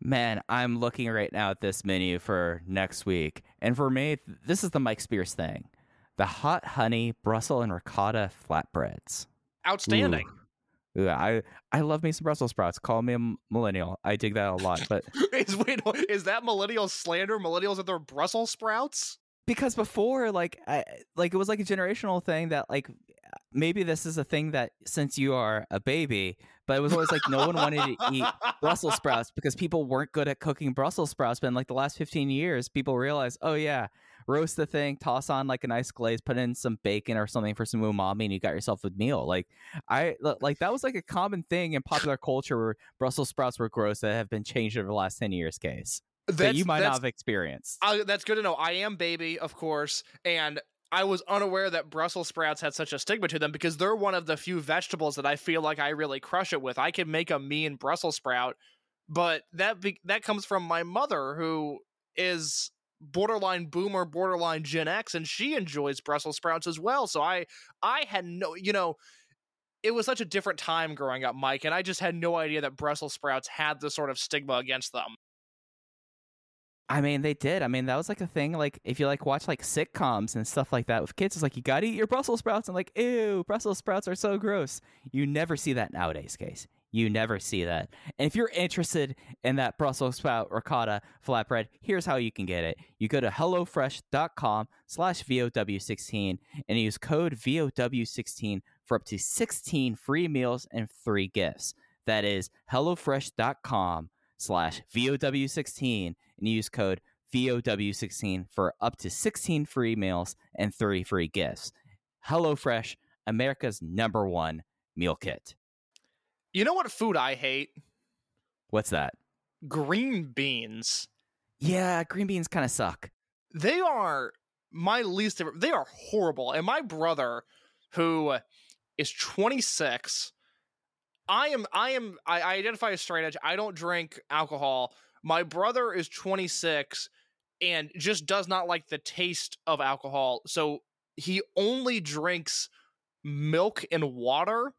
Man, I'm looking right now at this menu for next week. And for me, this is the Mike Spears thing the hot honey, Brussels, and ricotta flatbreads. Outstanding. Ooh. I, I love me some Brussels sprouts. Call me a millennial. I dig that a lot. But is, wait, is that millennial slander? Millennials are their Brussels sprouts? because before like I, like it was like a generational thing that like maybe this is a thing that since you are a baby but it was always like no one wanted to eat brussels sprouts because people weren't good at cooking brussels sprouts but in like the last 15 years people realized oh yeah roast the thing toss on like a nice glaze put in some bacon or something for some umami and you got yourself a meal like i like that was like a common thing in popular culture where brussels sprouts were gross that have been changed over the last 10 years case that you might not have experienced. That's good to know. I am baby, of course, and I was unaware that Brussels sprouts had such a stigma to them because they're one of the few vegetables that I feel like I really crush it with. I can make a mean Brussels sprout, but that be- that comes from my mother who is borderline boomer, borderline Gen X, and she enjoys Brussels sprouts as well. So I I had no, you know, it was such a different time growing up, Mike, and I just had no idea that Brussels sprouts had the sort of stigma against them. I mean, they did. I mean, that was like a thing. Like, if you like watch like sitcoms and stuff like that with kids, it's like you gotta eat your Brussels sprouts, and like, ew, Brussels sprouts are so gross. You never see that nowadays, case. You never see that. And if you're interested in that Brussels sprout ricotta flatbread, here's how you can get it. You go to hellofresh.com slash VOW16 and use code VOW16 for up to 16 free meals and free gifts. That is hellofresh.com slash VOW16 and use code VOW16 for up to 16 free meals and 30 free gifts. HelloFresh, America's number one meal kit. You know what food I hate? What's that? Green beans. Yeah, green beans kind of suck. They are my least favorite. They are horrible. And my brother, who is 26, I am I am I, I identify as straight edge. I don't drink alcohol. My brother is 26 and just does not like the taste of alcohol. So he only drinks milk and water.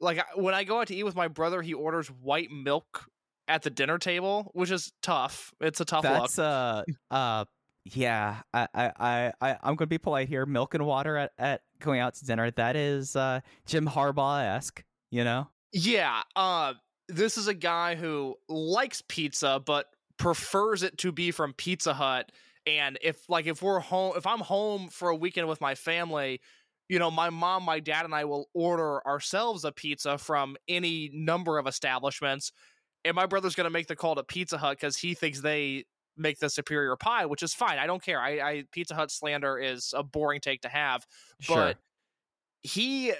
Like when I go out to eat with my brother, he orders white milk at the dinner table, which is tough. It's a tough look. That's uh uh yeah, I I I I- I'm gonna be polite here. Milk and water at, at going out to dinner. That is uh Jim Harbaugh esque, you know? Yeah, uh this is a guy who likes pizza but prefers it to be from Pizza Hut and if like if we're home if I'm home for a weekend with my family, you know, my mom, my dad and I will order ourselves a pizza from any number of establishments and my brother's going to make the call to Pizza Hut cuz he thinks they make the superior pie, which is fine. I don't care. I, I Pizza Hut slander is a boring take to have, but he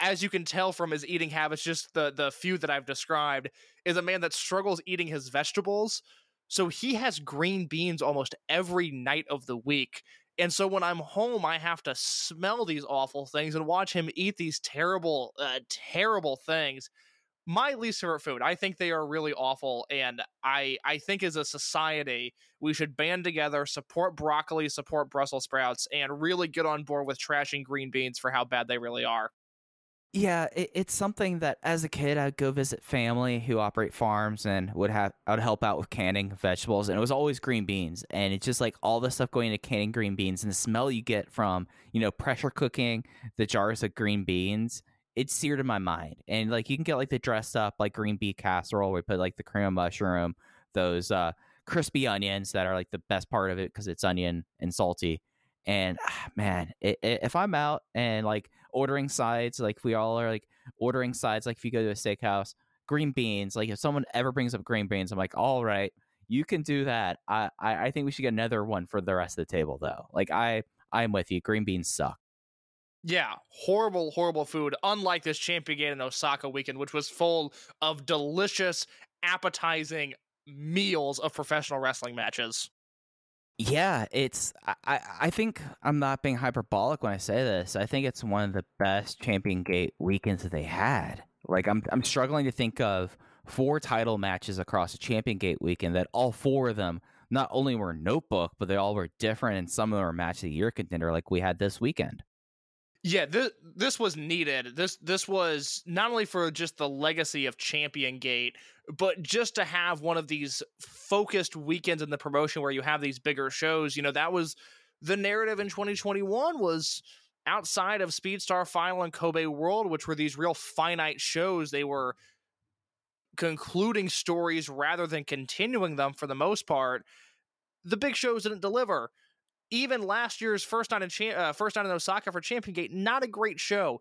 as you can tell from his eating habits just the the few that i've described is a man that struggles eating his vegetables so he has green beans almost every night of the week and so when i'm home i have to smell these awful things and watch him eat these terrible uh, terrible things my least favorite food. I think they are really awful, and I I think as a society we should band together, support broccoli, support Brussels sprouts, and really get on board with trashing green beans for how bad they really are. Yeah, it, it's something that as a kid I'd go visit family who operate farms and would have I would help out with canning vegetables and it was always green beans and it's just like all the stuff going into canning green beans and the smell you get from you know pressure cooking the jars of green beans it's seared in my mind and like you can get like the dressed up like green bean casserole we put like the cream of mushroom those uh crispy onions that are like the best part of it because it's onion and salty and ah, man it, it, if i'm out and like ordering sides like we all are like ordering sides like if you go to a steakhouse green beans like if someone ever brings up green beans i'm like all right you can do that i i, I think we should get another one for the rest of the table though like i i'm with you green beans suck Yeah, horrible, horrible food. Unlike this champion game in Osaka weekend, which was full of delicious, appetizing meals of professional wrestling matches. Yeah, it's I, I think I'm not being hyperbolic when I say this. I think it's one of the best Champion Gate weekends that they had. Like I'm I'm struggling to think of four title matches across a Champion Gate weekend that all four of them not only were notebook, but they all were different and some of them were match of the year contender like we had this weekend. Yeah, this this was needed. This this was not only for just the legacy of Champion Gate, but just to have one of these focused weekends in the promotion where you have these bigger shows. You know, that was the narrative in 2021 was outside of Speedstar Final and Kobe World, which were these real finite shows. They were concluding stories rather than continuing them for the most part. The big shows didn't deliver even last year's first night in cha- uh, first night in Osaka for Champion Gate, not a great show.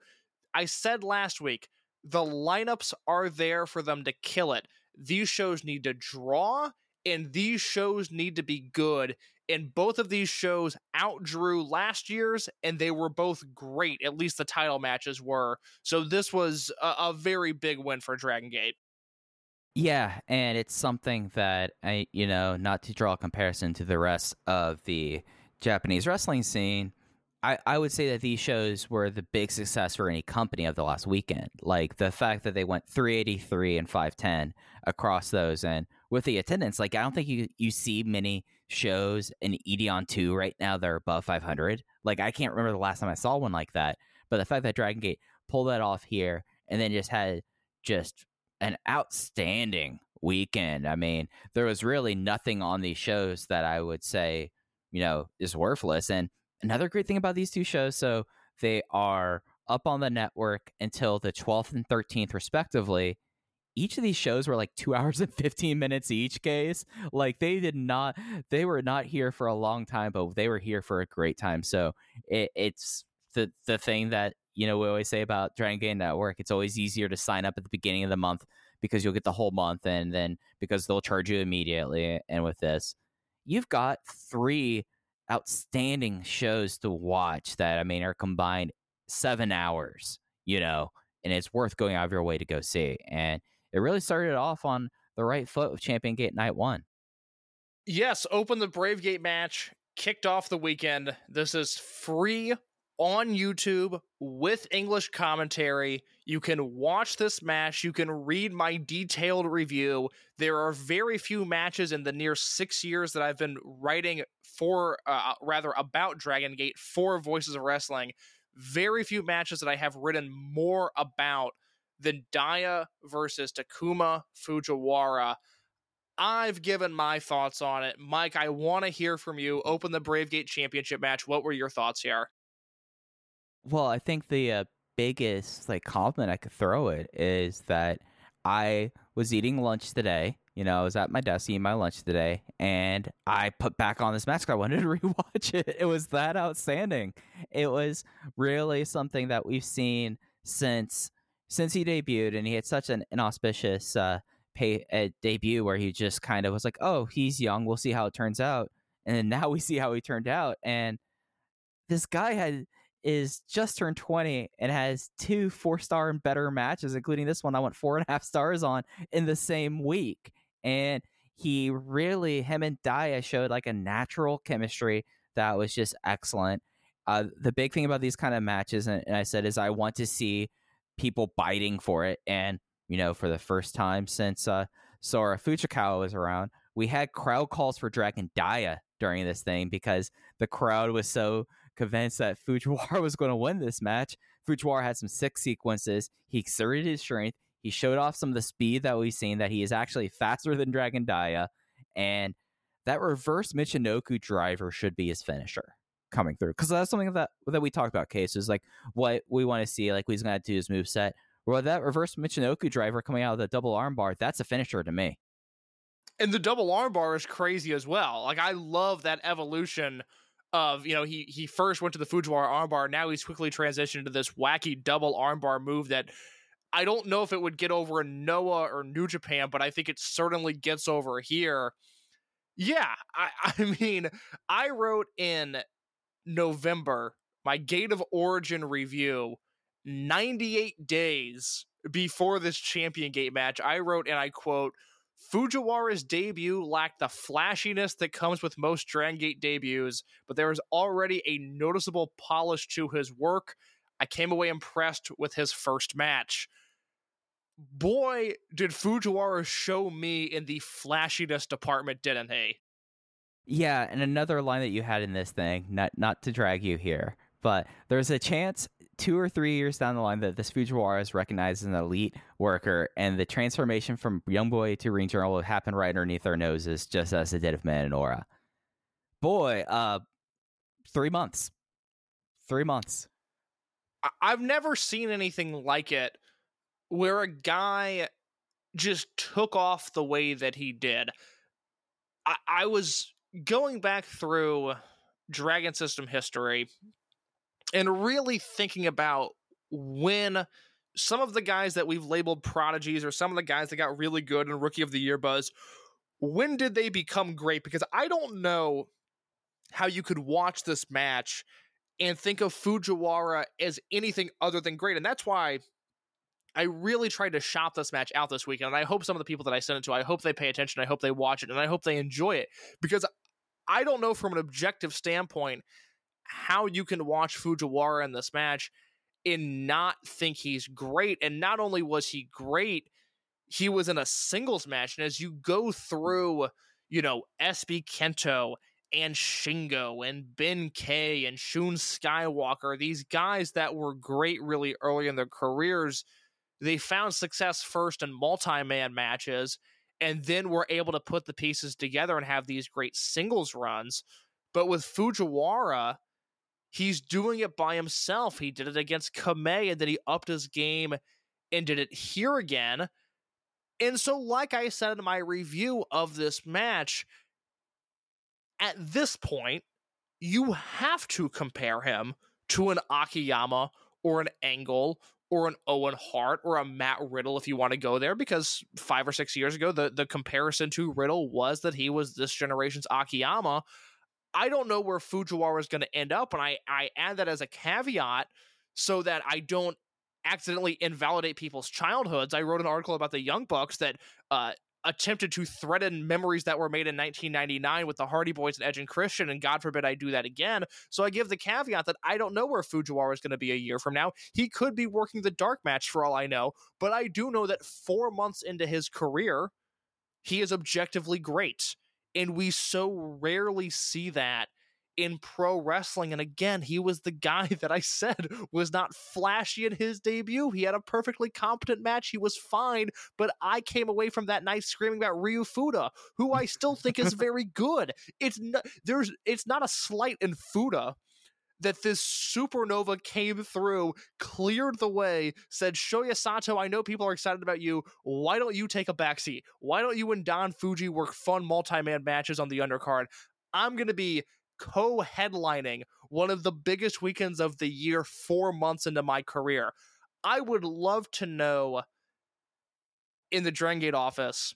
I said last week the lineups are there for them to kill it. These shows need to draw, and these shows need to be good. And both of these shows outdrew last year's, and they were both great. At least the title matches were. So this was a, a very big win for Dragon Gate. Yeah, and it's something that I, you know, not to draw a comparison to the rest of the Japanese wrestling scene, I, I would say that these shows were the big success for any company of the last weekend. Like the fact that they went 383 and 510 across those, and with the attendance, like I don't think you you see many shows in Edeon 2 right now that are above 500. Like I can't remember the last time I saw one like that. But the fact that Dragon Gate pulled that off here and then just had just an outstanding weekend. I mean, there was really nothing on these shows that I would say you know, is worthless. And another great thing about these two shows, so they are up on the network until the 12th and 13th, respectively. Each of these shows were like two hours and 15 minutes each case. Like they did not, they were not here for a long time, but they were here for a great time. So it, it's the, the thing that, you know, we always say about Dragon Gate Network. It's always easier to sign up at the beginning of the month because you'll get the whole month and then because they'll charge you immediately. And with this, you've got three outstanding shows to watch that I mean are combined seven hours, you know, and it's worth going out of your way to go see. And it really started off on the right foot with Champion Gate Night One. Yes, open the Brave Gate match, kicked off the weekend. This is free on YouTube with English commentary. You can watch this match. You can read my detailed review. There are very few matches in the near six years that I've been writing for, uh, rather, about Dragon Gate for Voices of Wrestling. Very few matches that I have written more about than Daya versus Takuma Fujiwara. I've given my thoughts on it. Mike, I want to hear from you. Open the Brave Gate Championship match. What were your thoughts here? Well, I think the uh, biggest like compliment I could throw it is that I was eating lunch today. You know, I was at my desk eating my lunch today, and I put back on this mask. I wanted to rewatch it. It was that outstanding. It was really something that we've seen since since he debuted, and he had such an inauspicious uh, pay, uh, debut where he just kind of was like, "Oh, he's young. We'll see how it turns out." And now we see how he turned out, and this guy had is just turned 20 and has two four star and better matches, including this one I went four and a half stars on in the same week. And he really, him and Daya showed like a natural chemistry that was just excellent. Uh, the big thing about these kind of matches, and, and I said, is I want to see people biting for it. And you know, for the first time since uh, Sora Fuchikawa was around. We had crowd calls for Dragon Dia during this thing because the crowd was so convinced that Fujiwara was going to win this match. Fujiwara had some sick sequences. He exerted his strength. He showed off some of the speed that we've seen, that he is actually faster than Dragon Dia. And that reverse Michinoku driver should be his finisher coming through. Because that's something that that we talked about, Case, is like what we want to see, like he's going to do his move set. Well, that reverse Michinoku driver coming out of the double armbar, that's a finisher to me. And the double armbar is crazy as well. Like I love that evolution of you know he he first went to the Fujiwara armbar, now he's quickly transitioned to this wacky double armbar move that I don't know if it would get over in Noah or New Japan, but I think it certainly gets over here. Yeah, I, I mean, I wrote in November my Gate of Origin review 98 days before this Champion Gate match. I wrote, and I quote, Fujiwara's debut lacked the flashiness that comes with most Dragon Gate debuts, but there was already a noticeable polish to his work. I came away impressed with his first match. Boy, did Fujiwara show me in the flashiness department, didn't he? Yeah, and another line that you had in this thing, not not to drag you here, but there's a chance two or three years down the line that this Fujiwara is recognized as an elite worker, and the transformation from young boy to ring general will happen right underneath our noses, just as it did of Minoura. Boy, uh, three months, three months. I- I've never seen anything like it where a guy just took off the way that he did. I, I was going back through Dragon System history and really thinking about when some of the guys that we've labeled prodigies or some of the guys that got really good in Rookie of the Year buzz, when did they become great? Because I don't know how you could watch this match and think of Fujiwara as anything other than great. And that's why I really tried to shop this match out this weekend. And I hope some of the people that I sent it to, I hope they pay attention. I hope they watch it and I hope they enjoy it because I don't know from an objective standpoint how you can watch Fujiwara in this match and not think he's great. And not only was he great, he was in a singles match. And as you go through, you know, SB Kento and Shingo and Ben K and Shun Skywalker, these guys that were great really early in their careers, they found success first in multi man matches and then were able to put the pieces together and have these great singles runs. But with Fujiwara, he's doing it by himself. He did it against Kamei and then he upped his game and did it here again. And so, like I said in my review of this match, at this point, you have to compare him to an Akiyama or an Angle or an Owen Hart or a Matt Riddle if you want to go there, because five or six years ago, the, the comparison to Riddle was that he was this generation's Akiyama. I don't know where Fujiwara is going to end up, and I, I add that as a caveat so that I don't accidentally invalidate people's childhoods. I wrote an article about the Young Bucks that uh, attempted to threaten memories that were made in 1999 with the Hardy Boys and Edge and Christian, and God forbid I do that again. So I give the caveat that I don't know where Fujiwara is going to be a year from now. He could be working the dark match for all I know, but I do know that four months into his career, he is objectively great. And we so rarely see that in pro wrestling. And again, he was the guy that I said was not flashy in his debut. He had a perfectly competent match. He was fine, but I came away from that night screaming about Ryu Fuda, who I still think is very good. It's not there's it's not a slight in Fuda that this supernova came through, cleared the way, said, Shoya Sato, I know people are excited about you. Why don't you take a backseat? Why don't you and Don Fuji work fun multi man matches on the undercard? I'm going to be co headlining one of the biggest weekends of the year four months into my career. I would love to know in the Dragon Gate office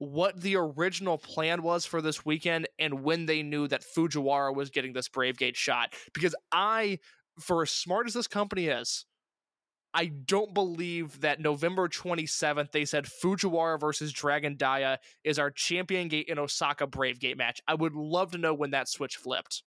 what the original plan was for this weekend and when they knew that Fujiwara was getting this Brave Gate shot. Because I, for as smart as this company is, I don't believe that November 27th they said Fujiwara versus Dragon Dia is our Champion Gate in Osaka Brave Gate match. I would love to know when that switch flipped.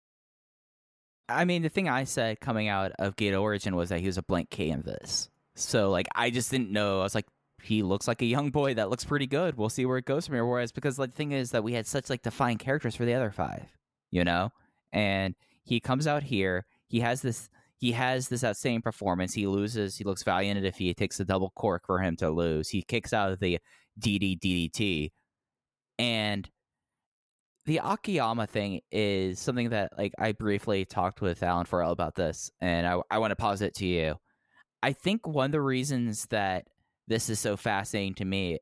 I mean, the thing I said coming out of Gate Origin was that he was a blank canvas. So, like, I just didn't know. I was like, he looks like a young boy that looks pretty good. We'll see where it goes from here. Whereas because like, the thing is that we had such like defined characters for the other five, you know, and he comes out here. He has this. He has this outstanding performance. He loses. He looks valiant defeat. It takes a double cork for him to lose. He kicks out of the DD DDT, and the Akiyama thing is something that like I briefly talked with Alan Farrell about this, and I I want to pause it to you. I think one of the reasons that this is so fascinating to me,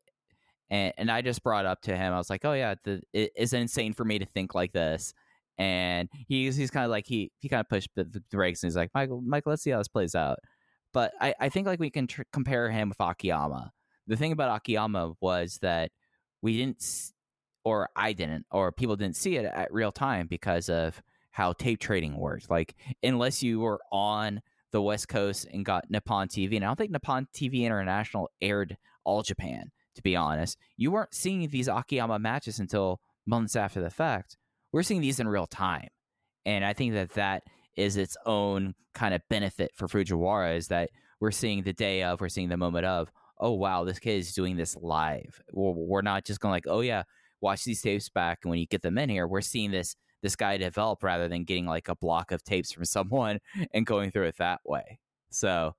and and I just brought up to him, I was like, oh yeah, the, it is insane for me to think like this, and he's he's kind of like he he kind of pushed the, the brakes, and he's like, Michael, Michael, let's see how this plays out. But I I think like we can tr- compare him with Akiyama. The thing about Akiyama was that we didn't or I didn't, or people didn't see it at real time because of how tape trading worked. Like, unless you were on the West Coast and got Nippon TV, and I don't think Nippon TV International aired All Japan, to be honest, you weren't seeing these Akiyama matches until months after the fact. We're seeing these in real time. And I think that that is its own kind of benefit for Fujiwara is that we're seeing the day of, we're seeing the moment of, oh, wow, this kid is doing this live. We're not just going like, oh, yeah, watch these tapes back and when you get them in here we're seeing this this guy develop rather than getting like a block of tapes from someone and going through it that way so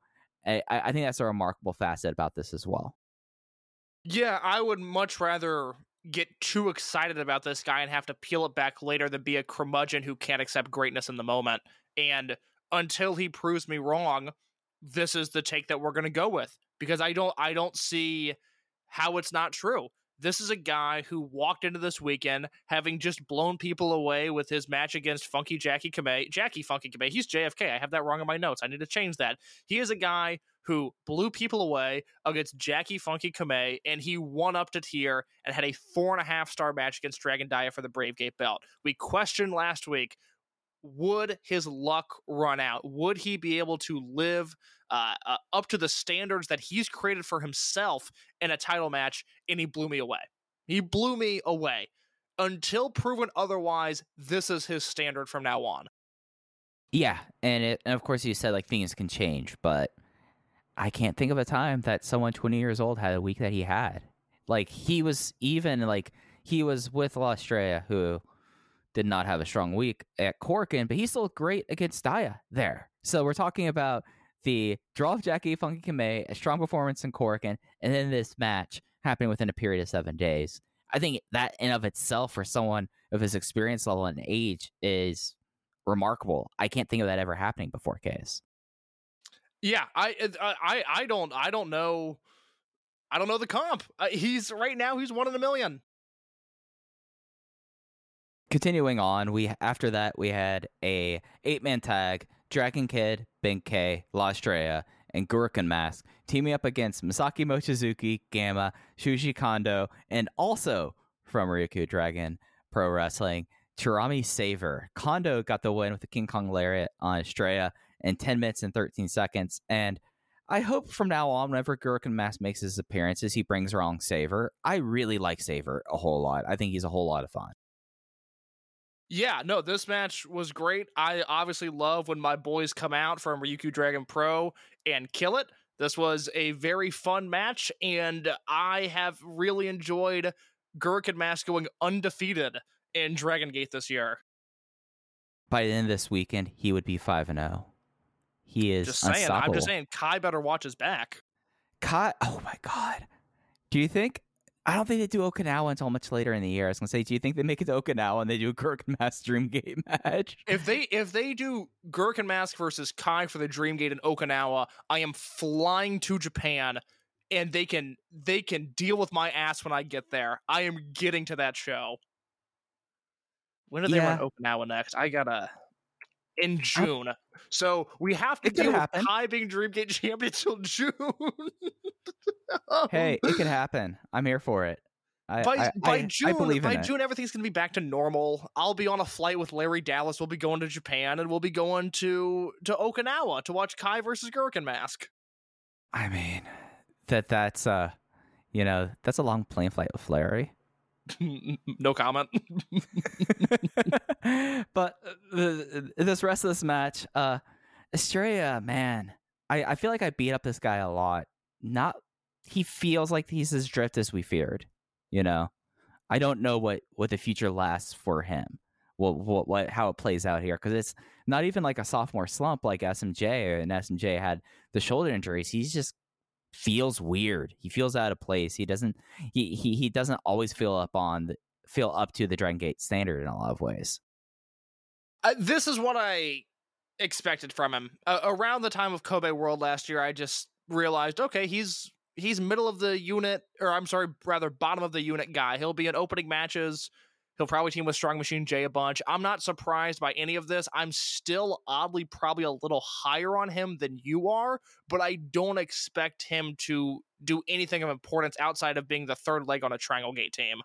i, I think that's a remarkable facet about this as well Yeah, I would much rather get too excited about this guy and have to peel it back later than be a curmudgeon who can't accept greatness in the moment. And until he proves me wrong, this is the take that we're going to go with because I don't I don't see how it's not true. This is a guy who walked into this weekend having just blown people away with his match against Funky Jacky Kamei. Jacky Funky Kamei. He's JFK. I have that wrong in my notes. I need to change that. He is a guy who blew people away against Jacky Funky Kamei, and he won up to tier and had a four and a half star match against Dragon Dia for the Brave Gate belt. We questioned last week would his luck run out? Would he be able to live uh, uh, up to the standards that he's created for himself in a title match? And he blew me away. He blew me away. Until proven otherwise, this is his standard from now on. yeah and it and of course you said like things can change but i can't think of a time that someone 20 years old had a week that he had like he was even like he was with La Estrella, who did not have a strong week at Korakuen, but he still looked great against Dia there. So we're talking about the draw of Jacky Funky Kamei, a strong performance in Korakuen, and then this match happening within a period of seven days. I think that in of itself for someone of his experience level and age is remarkable. I can't think of that ever happening before Case. Yeah, I uh, I I don't I don't know I don't know the comp. Uh, he's right now he's one in a million. Continuing on, we after that we had a eight man tag: Dragon Kid, Ben K, La Estrella, and Gurukun Mask teaming up against Masaki Mochizuki, Gamma, Shuji Kondo, and also from Ryukyu Dragon Pro Wrestling, Chirami Saver. Kondo got the win with the King Kong Lariat on Estrella in 10 minutes and 13 seconds. And I hope from now on, whenever Gurukun Mask makes his appearances, he brings along Saver. I really like Saver a whole lot. I think he's a whole lot of fun. Yeah, no, this match was great. I obviously love when my boys come out from Ryukyu Dragon Pro and kill it. This was a very fun match, and I have really enjoyed Gurukun Mask going undefeated in Dragon Gate this year. By the end of this weekend, he would be 5 and 0. He is Just saying, I'm just saying, Kai better watch his back. Kai, oh my god. Do you think? I don't think they do Okinawa until much later in the year. I was gonna say, do you think they make it to Okinawa and they do a Kirk Mass Dreamgate match? If they if they do Gurukun Mask versus Kai for the Dream Gate in Okinawa, I am flying to Japan and they can they can deal with my ass when I get there. I am getting to that show. When do they Yeah. run Okinawa next? I gotta in June. so we have to It could deal with happen. Kai being Dream Gate champion until June. Hey, it could happen. I'm here for it. I, by I, by I- June, I believe in by it. June, everything's gonna be back to normal. I'll be on a flight with Larry Dallas. We'll be going to Japan, and we'll be going to to Okinawa to watch Kai versus Gurukun Mask. I mean, that that's uh, you know, that's a long plane flight with Larry. no comment. but uh, the, this rest of this match, uh, Estrella, man, I, I feel like I beat up this guy a lot. Not, he feels like he's as drift as we feared. You know, I don't know what what the future lasts for him. What what, what how it plays out here because it's not even like a sophomore slump like SMJ and SMJ had the shoulder injuries. He's just feels weird. He feels out of place. He doesn't he he, he doesn't always feel up on feel up to the Dragon Gate standard in a lot of ways. Uh, this is what I expected from him. Uh, around the time of Kobe World last year, I just realized, okay, he's he's middle of the unit, or I'm sorry, rather bottom of the unit guy. He'll be in opening matches. He'll probably team with Strong Machine J a bunch. I'm not surprised by any of this. I'm still oddly probably a little higher on him than you are, but I don't expect him to do anything of importance outside of being the third leg on a Triangle Gate team.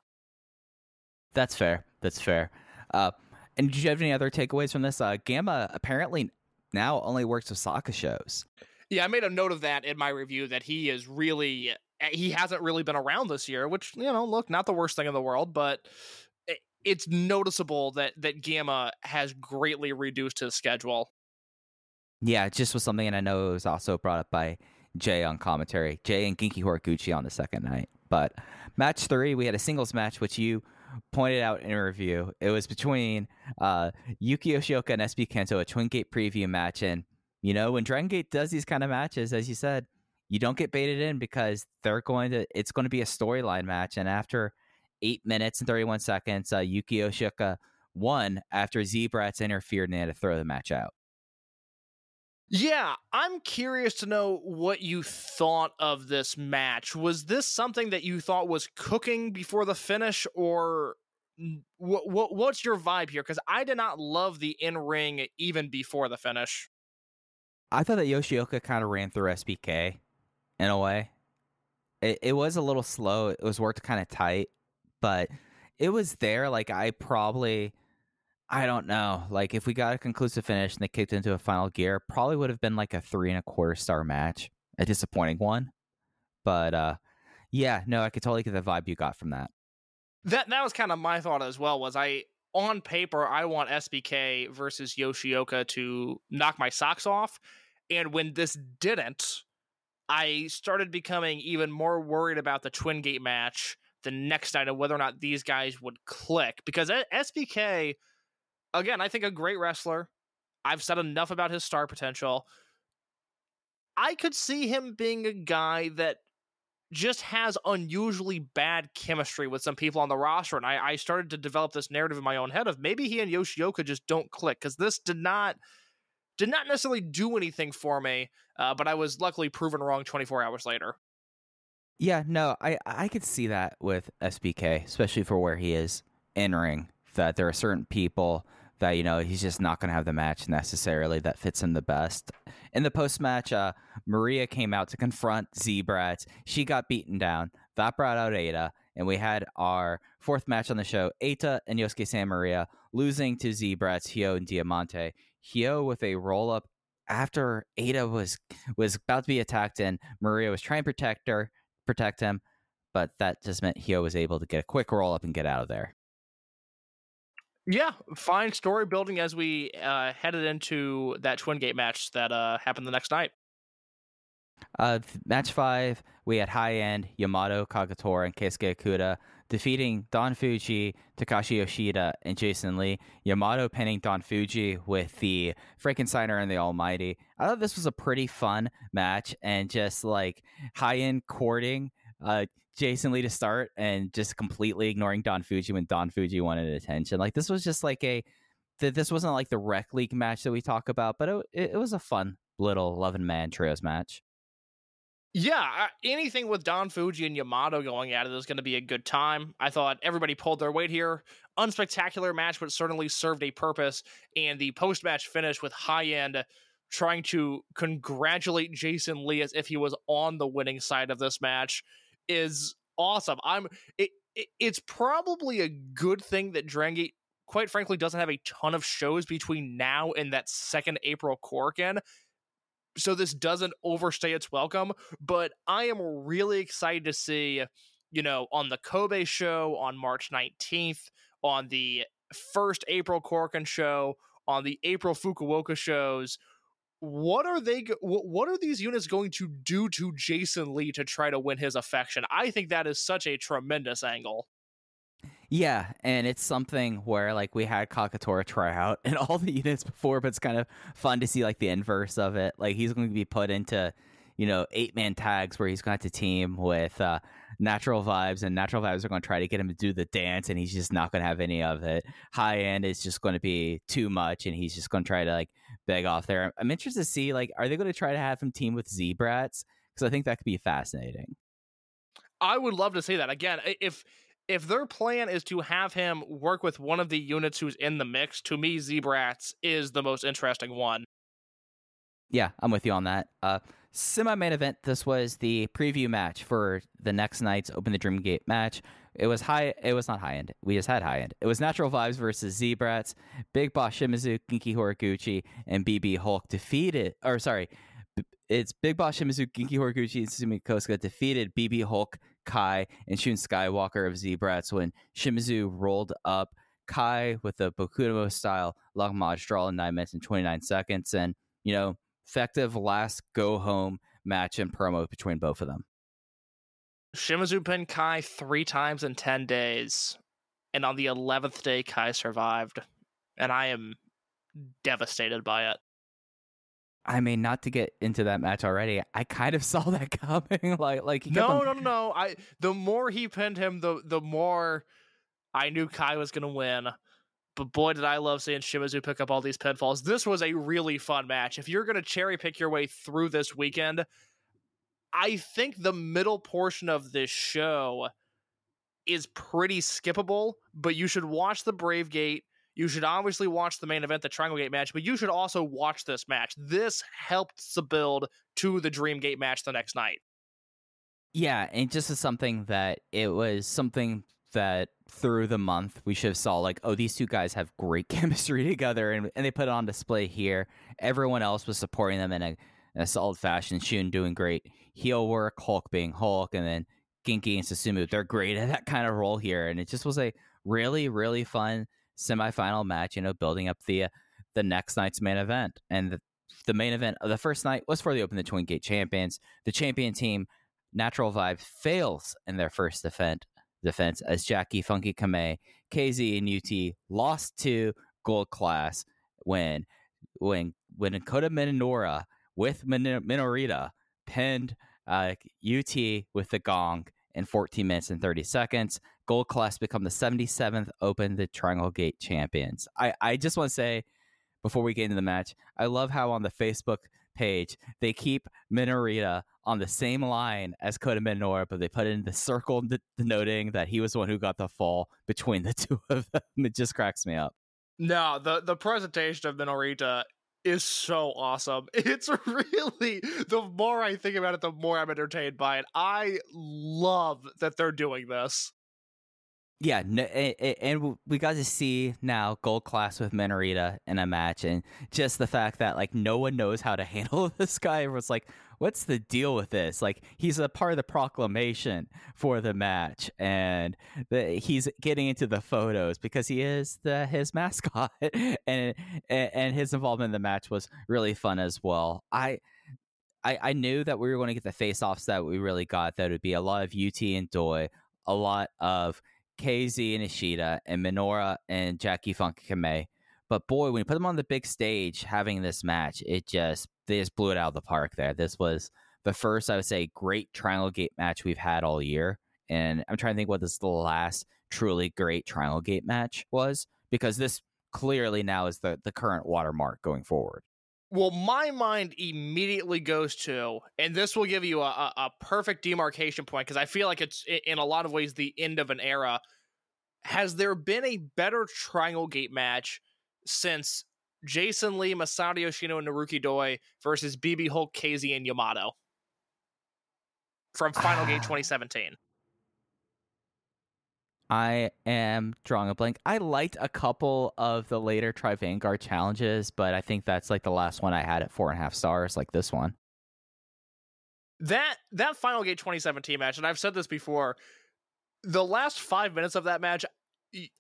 That's fair. That's fair. Uh, and did you have any other takeaways from this? Uh, Gamma apparently now only works with Saka shows. Yeah, I made a note of that in my review that he is really he hasn't really been around this year, which you know, look, not the worst thing in the world, but it's noticeable that that Gamma has greatly reduced his schedule. Yeah, it just was something, and I know it was also brought up by Jay on commentary. Jay and Genki Horiguchi on the second night. But match three, we had a singles match, which you pointed out in a review. It was between uh, Yuki Yoshioka and SB Kento, a Twin Gate preview match. And, you know, when Dragon Gate does these kind of matches, as you said, you don't get baited in because they're going to, it's going to be a storyline match. And after eight minutes and 31 seconds, uh, Yuki Yoshioka won after Z-Brats interfered and they had to throw the match out. Yeah, I'm curious to know what you thought of this match. Was this something that you thought was cooking before the finish, or what? What? What's your vibe here? Because I did not love the in ring even before the finish. I thought that Yoshioka kind of ran through SBK in a way. It, it was a little slow. It was worked kind of tight, but it was there. Like I probably I don't know. Like if we got a conclusive finish and they kicked into a final gear, probably would have been like a three and a quarter star match. A disappointing one. But uh yeah, no, I could totally get the vibe you got from that. That that was kind of my thought as well. Was I on paper I want SBK versus Yoshioka to knock my socks off, and when this didn't, I started becoming even more worried about the Twin Gate match the next night of whether or not these guys would click because SBK again, I think a great wrestler. I've said enough about his star potential. I could see him being a guy that just has unusually bad chemistry with some people on the roster. And I, I started to develop this narrative in my own head of maybe he and Yoshioka just don't click because this did not did not necessarily do anything for me. Uh, but I was luckily proven wrong 24 hours later. Yeah, no, I I could see that with SBK, especially for where he is in ring. That there are certain people that you know he's just not going to have the match necessarily that fits him the best. In the post match, uh, Maria came out to confront Z-Brats. She got beaten down. That brought out Eita, and we had our fourth match on the show: Eita and Yosuke Santa Maria losing to Z-Brats, Hyo and Diamante. Hyo with a roll up after Eita was was about to be attacked, and Maria was trying to protect her, protect him, but that just meant Hyo was able to get a quick roll up and get out of there. Yeah, fine story building as we uh, headed into that Twin Gate match that uh, happened the next night. Uh, match five, we had high end Yamato Kagetora and Keisuke Okuda defeating Don Fuji, Takashi Yoshida, and Jason Lee. Yamato pinning Don Fuji with the Frankensteiner and the Almighty. I thought this was a pretty fun match and just like high end courting. Uh, Jason Lee to start and just completely ignoring Don Fuji when Don Fuji wanted attention. Like this was just like a this wasn't like the rec league match that we talk about, but it, it was a fun little 11 man trios match. Yeah, anything with Don Fuji and Yamato going at it is going to be a good time. I thought everybody pulled their weight here. Unspectacular match, but certainly served a purpose. And the post match finish with high end trying to congratulate Jason Lee as if he was on the winning side of this match is awesome. I'm it, it, it's probably a good thing that Dragon quite frankly, doesn't have a ton of shows between now and that second April Korakuen. So this doesn't overstay its welcome, but I am really excited to see, you know, on the Kobe show on March 19th, on the first April Korakuen show, on the April Fukuoka shows, what are they what are these units going to do to Jason Lee to try to win his affection? I think that is such a tremendous angle. Yeah, and it's something where like we had Kagetora try out in all the units before, but it's kind of fun to see like the inverse of it. Like he's going to be put into, you know, eight man tags where he's going to to team with uh, natural vibes, and natural vibes are going to try to get him to do the dance, and he's just not going to have any of it. High end is just going to be too much, and he's just going to try to like beg off there. I'm interested to see like are they going to try to have him team with Zebrats because I think that could be fascinating. I would love to see that again. If if their plan is to have him work with one of the units who's in the mix, to me, Zebrats is the most interesting one. Yeah, I'm with you on that. Uh, Semi main event. This was the preview match for the next night's Open the Dream Gate match. It was high. It was not high end. We just had high end. It was Natural Vibes versus Zebrats. Big Boss Shimizu, Genki Horiguchi, and BB Hulk defeated. Or sorry, it's Big Boss Shimizu, Genki Horiguchi, and Susumu Yokosuka defeated BB Hulk, Kai, and Shun Skywalker of Zebrats when Shimizu rolled up Kai with the Bokuno style long Maj draw in 9 minutes and 29 seconds. And, you know, effective last go home match and promo between both of them. Shimizu pinned Kai three times in 10 days. And on the 11th day, Kai survived. And I am devastated by it. I mean, not to get into that match already, I kind of saw that coming. like, like No, on- no, no, no. I the more he pinned him, the the more I knew Kai was gonna win. But boy, did I love seeing Shimizu pick up all these pinfalls. This was a really fun match. If you're gonna cherry pick your way through this weekend, I think the middle portion of this show is pretty skippable. But you should watch the Brave Gate. You should obviously watch the main event, the Triangle Gate match, but you should also watch this match. This helped the build to the Dream Gate match the next night. Yeah, and just as something that it was something that through the month we should have saw like, oh, these two guys have great chemistry together, and, and they put it on display here. Everyone else was supporting them in a, in a solid fashion. Shun doing great heel work, Hulk being Hulk, and then Genki and Susumu, they're great at that kind of role here, and it just was a really, really fun semifinal match. You know, building up the uh, the next night's main event, and the, the main event of the first night was for the Open the Twin Gate champions. The champion team Natural Vibe fails in their first defense, defense as Jacky Funky Kame, KZ, and UT lost to Gold Class when when when Dakota Minoura with Min- Minorita pinned uh, UT with the gong in 14 minutes and 30 seconds. Gold Class become the 77th Open the Triangle Gate champions. I, I just want to say before we get into the match, I love how on the Facebook page they keep Minorita on the same line as Kota Minoura, but they put in the circle denoting that he was the one who got the fall between the two of them. It just cracks me up. No, the the presentation of Minorita is so awesome. It's really the more I think about it, the more I'm entertained by it. I love that they're doing this. Yeah, and, we got to see now gold class with Minorita in a match, and just the fact that like no one knows how to handle this guy. Everyone's like, "What's the deal with this?" Like he's a part of the proclamation for the match, and the, he's getting into the photos because he is the his mascot, and and his involvement in the match was really fun as well. I. I, I knew that we were going to get the face-offs that we really got. That would be a lot of UT and Doi, a lot of KZ and Ishida and Minoura and Jacky Funk Kame. But boy, when you put them on the big stage having this match, it just they just blew it out of the park there. This was the first, I would say, great Triangle Gate match we've had all year. And I'm trying to think what this the last truly great Triangle Gate match was, because this clearly now is the, the current watermark going forward. Well, my mind immediately goes to, and this will give you a, a, a perfect demarcation point because I feel like it's in a lot of ways the end of an era. Has there been a better Triangle Gate match since Jason Lee, Masato Yoshino, and Naruki Doi versus BB Hulk, KZ, and Yamato from Final Gate ah. 2017? I am drawing a blank. I liked a couple of the later Tri Vanguard challenges, but I think that's like the last one I had at four and a half stars, like this one. that that final gate 2017 match and i've said this before the last five minutes of that match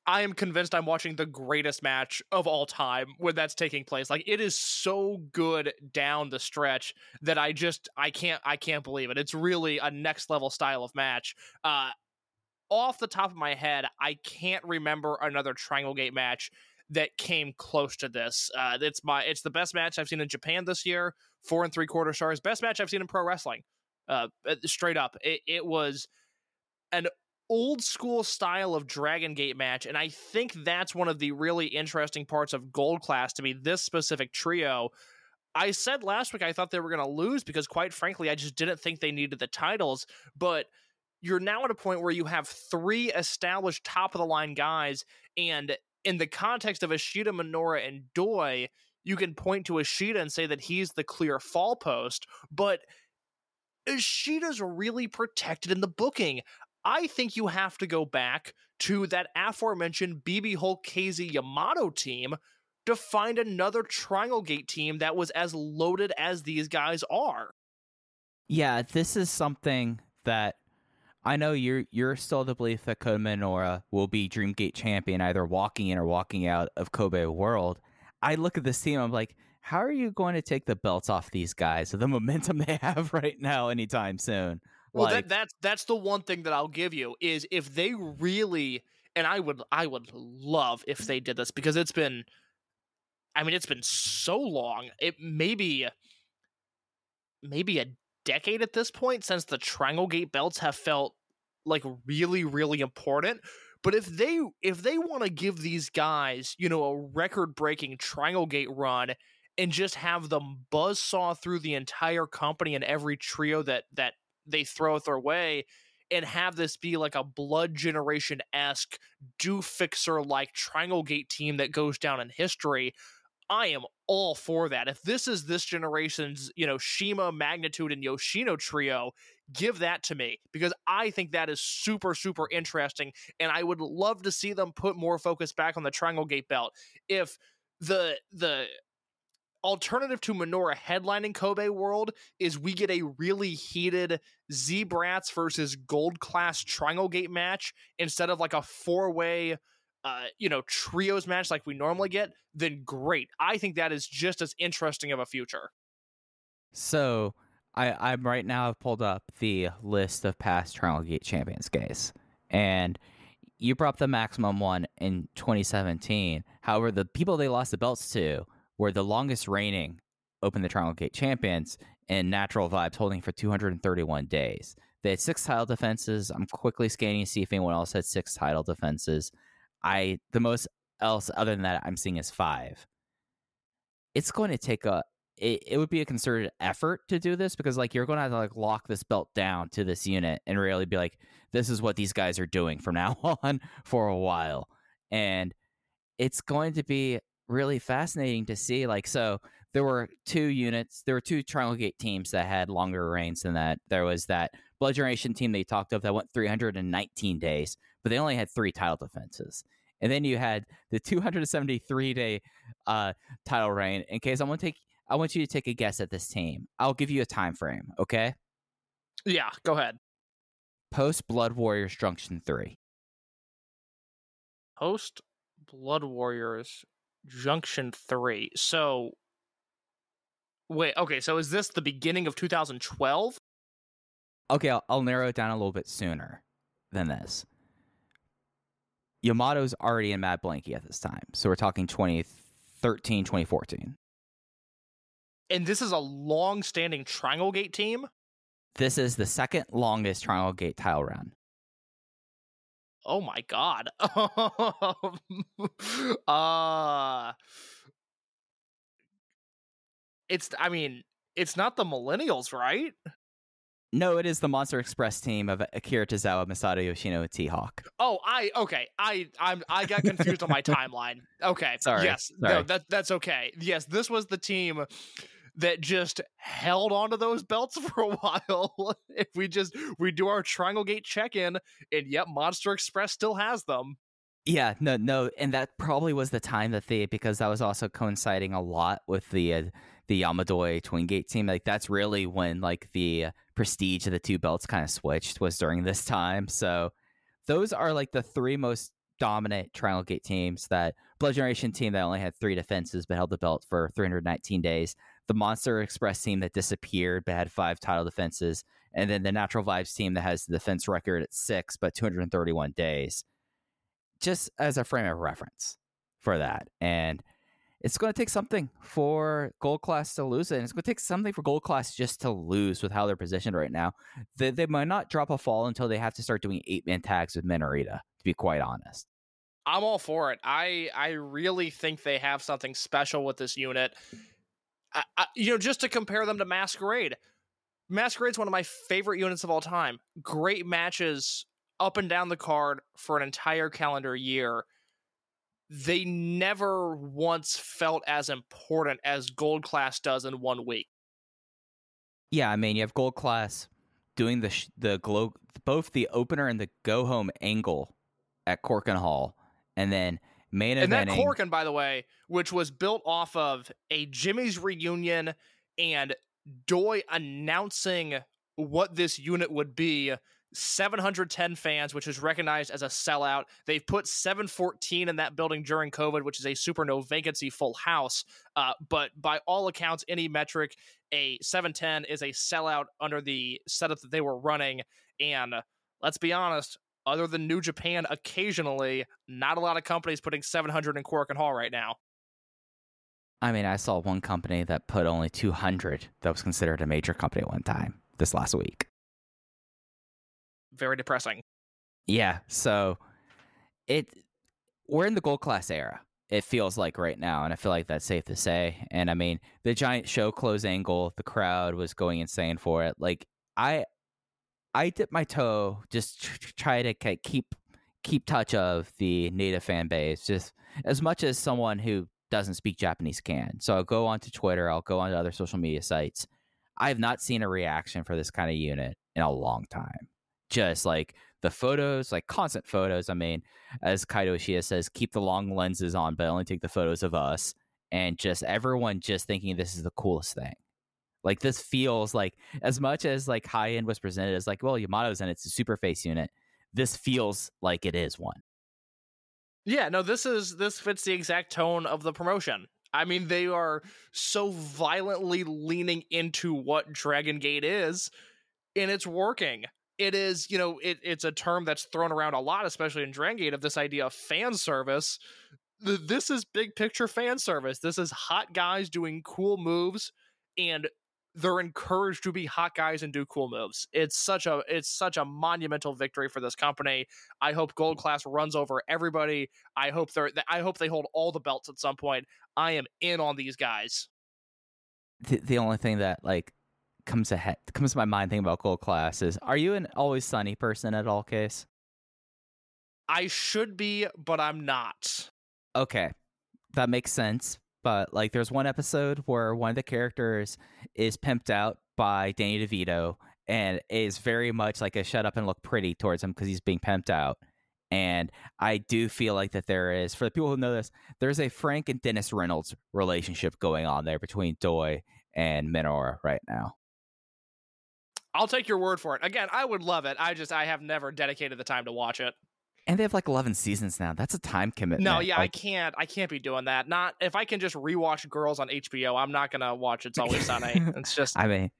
I am convinced I'm watching the greatest match of all time when that's taking place. Like it is so good down the stretch that I just I can't I can't believe it. It's really a next level style of match. Uh off the top of my head, I can't remember another Triangle Gate match that came close to this. Uh it's my it's the best match I've seen in Japan this year. Four and three quarter stars. Best match I've seen in pro wrestling. Uh straight up. It it was an old school style of Dragon Gate match, and I think that's one of the really interesting parts of Gold Class to me. This specific trio. I said last week I thought they were going to lose because, quite frankly, I just didn't think they needed the titles. But you're now at a point where you have three established top of the line guys, and in the context of Ishida, Minoura, and Doi, you can point to Ishida and say that he's the clear fall post, but Ishida's really protected in the booking. I think you have to go back to that aforementioned BB Hulk KZ Yamato team to find another Triangle Gate team that was as loaded as these guys are. Yeah, this is something that I know you're you're still the belief that Kota Minoura will be Dreamgate champion, either walking in or walking out of Kobe World. I look at this team, I'm like, how are you going to take the belts off these guys the momentum they have right now anytime soon? Well, Like- that, that's that's the one thing that I'll give you is if they really, and I would I would love if they did this because it's been, I mean, it's been so long. It maybe, maybe a decade at this point since the Triangle Gate belts have felt like really really important. But if they if they want to give these guys, you know, a record breaking Triangle Gate run and just have them buzz saw through the entire company and every trio that that they throw their way and have this be like a blood generation esque do fixer like triangle gate team that goes down in history i am all for that. If this is this generation's you know CIMA magnitude and yoshino trio give that to me because i think that is super super interesting and i would love to see them put more focus back on the triangle gate belt. If the the alternative to Minoura headlining Kobe World is we get a really heated Z Brats versus Gold Class Triangle Gate match instead of like a four way, uh, you know, trios match like we normally get. Then great. I think that is just as interesting of a future. So I, I'm right now I've pulled up the list of past Triangle Gate champions, guys. And you brought the maximum one in 2017. However, the people they lost the belts to were the longest reigning Open the Triangle Gate champions in Natural Vibes, holding for 231 days. They had six title defenses. I'm quickly scanning to see if anyone else had six title defenses. I the most else other than that I'm seeing is five. It's going to take a it, it would be a concerted effort to do this because like you're going to have to like lock this belt down to this unit and really be like this is what these guys are doing from now on for a while. And it's going to be really fascinating to see like so there were two units there were two triangle gate teams that had longer reigns than that. There was that blood generation team they talked of that went 319 days but they only had three title defenses and then you had the 273 day uh title reign in case i want to take I want you to take a guess at this team. I'll give you a time frame, okay? Yeah, go ahead. Post Blood Warriors Junction 3. Post Blood Warriors Junction 3. So wait, okay, so is this the beginning of 2012? Okay, I'll, I'll narrow it down a little bit sooner than this. Yamato's already in Mad Blankey at this time. So we're talking 2013, 2014. And this is a long-standing Triangle Gate team? This is the second longest Triangle Gate tile run. Oh my god. uh It's I mean, it's not the millennials, right? No, it is the Monster Express team of Akira Tozawa, Masato Yoshino, and T-Hawk. Oh, I okay. I I'm I got confused on my timeline. Okay. Sorry, Yes. No, that that's okay. Yes, this was the team that just held onto those belts for a while. if we just we do our Triangle Gate check-in and yet Monster Express still has them. Yeah, no, no, and that probably was the time that they because that was also coinciding a lot with the uh, the Yamadoi Twin Gate team. Like that's really when like the prestige of the two belts kind of switched was during this time. So those are like the three most dominant Triangle Gate teams. That Blood Generation team that only had three defenses but held the belt for 319 days. The Monster Express team that disappeared but had five title defenses, and then the Natural Vibes team that has the defense record at six but 231 days. Just as a frame of reference for that, and it's going to take something for Gold Class to lose it. And it's going to take something for Gold Class just to lose with how they're positioned right now. They, they might not drop a fall until they have to start doing eight man tags with Minorita, to be quite honest. I'm all for it. I I really think they have something special with this unit. I, I, you know, just to compare them to Masquerade. Masquerade's one of my favorite units of all time. Great matches up and down the card for an entire calendar year. They never once felt as important as Gold Class does in one week. Yeah, I mean, you have Gold Class doing the sh- the glow both the opener and the go home angle at Korakuen Hall, and then main And that. Korakuen, by the way, which was built off of a Jimmyz reunion and Doi announcing what this unit would be. 710 fans, which is recognized as a sellout. They've put 714 in that building during COVID, which is a super no vacancy full house. Uh, but by all accounts, any metric, a 710 is a sellout under the setup that they were running. And let's be honest, other than New Japan occasionally, not a lot of companies putting 700 in Korakuen Hall right now. I mean, I saw one company that put only 200 that was considered a major company one time this last week. Very depressing. Yeah, so it we're in the gold class era. It feels like right now, and I feel like that's safe to say. And I mean, the giant show close angle, the crowd was going insane for it. Like I, I dip my toe, just tr- tr- try to keep keep touch of the native fan base, just as much as someone who doesn't speak Japanese can. So I'll go onto Twitter, I'll go onto other social media sites. I have not seen a reaction for this kind of unit in a long time. Just like the photos, like constant photos. I mean, as Kaido Ishii says, keep the long lenses on, but only take the photos of us. And just everyone just thinking this is the coolest thing. Like this feels like as much as like high end was presented as like, well, Yamato's in it's a super face unit. This feels like it is one. Yeah, no, this is this fits the exact tone of the promotion. I mean, they are so violently leaning into what Dragon Gate is, and it's working. It is, you know, it, it's a term that's thrown around a lot, especially in Dragon Gate, of this idea of fan service. This is big picture fan service. This is hot guys doing cool moves, and they're encouraged to be hot guys and do cool moves. It's such a it's such a monumental victory for this company. I hope Gold Class runs over everybody. I hope they're I hope they hold all the belts at some point. I am in on these guys. The, the only thing that like comes ahead comes to my mind thinking about gold class is are you an always sunny person at all case? I should be, but I'm not. Okay. That makes sense. But like there's one episode where one of the characters is pimped out by Danny DeVito and is very much like a shut up and look pretty towards him because he's being pimped out. And I do feel like that there is, for the people who know this, there's a Frank and Dennis Reynolds relationship going on there between Doi and Minoura right now. I'll take your word for it. Again, I would love it. I just I have never dedicated the time to watch it. And they have like 11 seasons now. That's a time commitment. No, yeah, I can't. I can't be doing that. Not if I can just rewatch Girls on HBO. I'm not gonna watch It's Always Sunny. It's just I mean,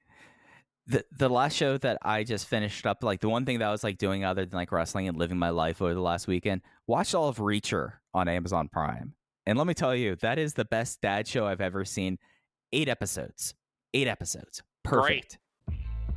the the last show that I just finished up, like the one thing that I was like doing other than like wrestling and living my life over the last weekend, watched all of Reacher on Amazon Prime. And let me tell you, that is the best dad show I've ever seen. Eight episodes. Eight episodes. Perfect.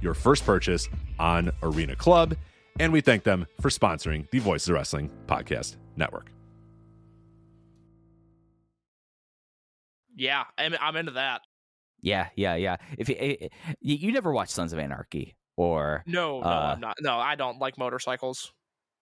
your first purchase on Arena Club. And we thank them for sponsoring the Voices of Wrestling Podcast Network. Yeah, I'm, I'm into that. Yeah, yeah, yeah. If you, eh, eh, you, you never watched Sons of Anarchy or No, no, Uh, I'm not. No, I don't like motorcycles.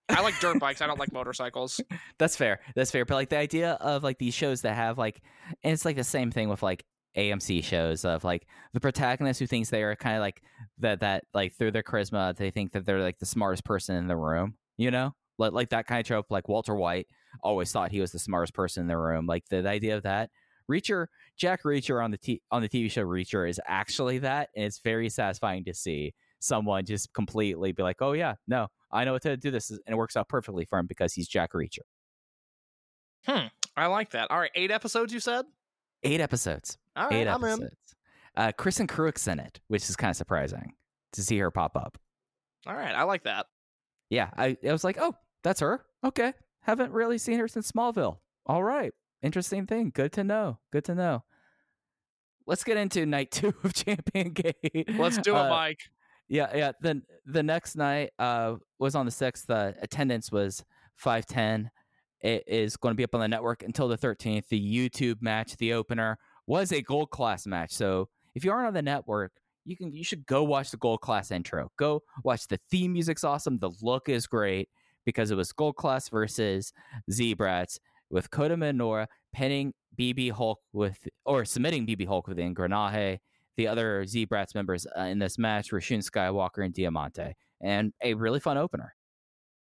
I like dirt bikes. I don't like motorcycles. That's fair. That's fair. But like the idea of like these shows that have like, and it's like the same thing with like AMC shows of like the protagonist who thinks they are kind of like that that like through their charisma they think that they're like the smartest person in the room. You know, like like that kind of trope. Like Walter White always thought he was the smartest person in the room. Like the, the idea of that. Reacher, Jack Reacher on the t- on the TV show Reacher is actually that, and it's very satisfying to see someone just completely be like, "Oh yeah, no, I know what to do this," and it works out perfectly for him because he's Jack Reacher. Hmm. I like that. All right, eight episodes. You said. Eight episodes. All right, Eight I'm in. episodes. Uh, Kristin Kreuk's in it, which is kind of surprising to see her pop up. All right, I like that. Yeah, I, I was like, oh, that's her. Okay, haven't really seen her since Smallville. All right, interesting thing. Good to know. Good to know. Let's get into night two of Champion Gate. Let's do it, Uh, Mike. Yeah, yeah. Then the next night uh, was on the sixth. The attendance was five ten. It is going to be up on the network until the thirteenth. The YouTube match, the opener, was a gold class match. So if you aren't on the network, you can you should go watch the gold class intro. Go watch the theme music's awesome. The look is great because it was gold class versus Zebrats with Kota Minoura pinning BB Hulk with or submitting BB Hulk with Ingranaje the other Zebrats members uh, in this match were Shun Skywalker and Diamante, and a really fun opener.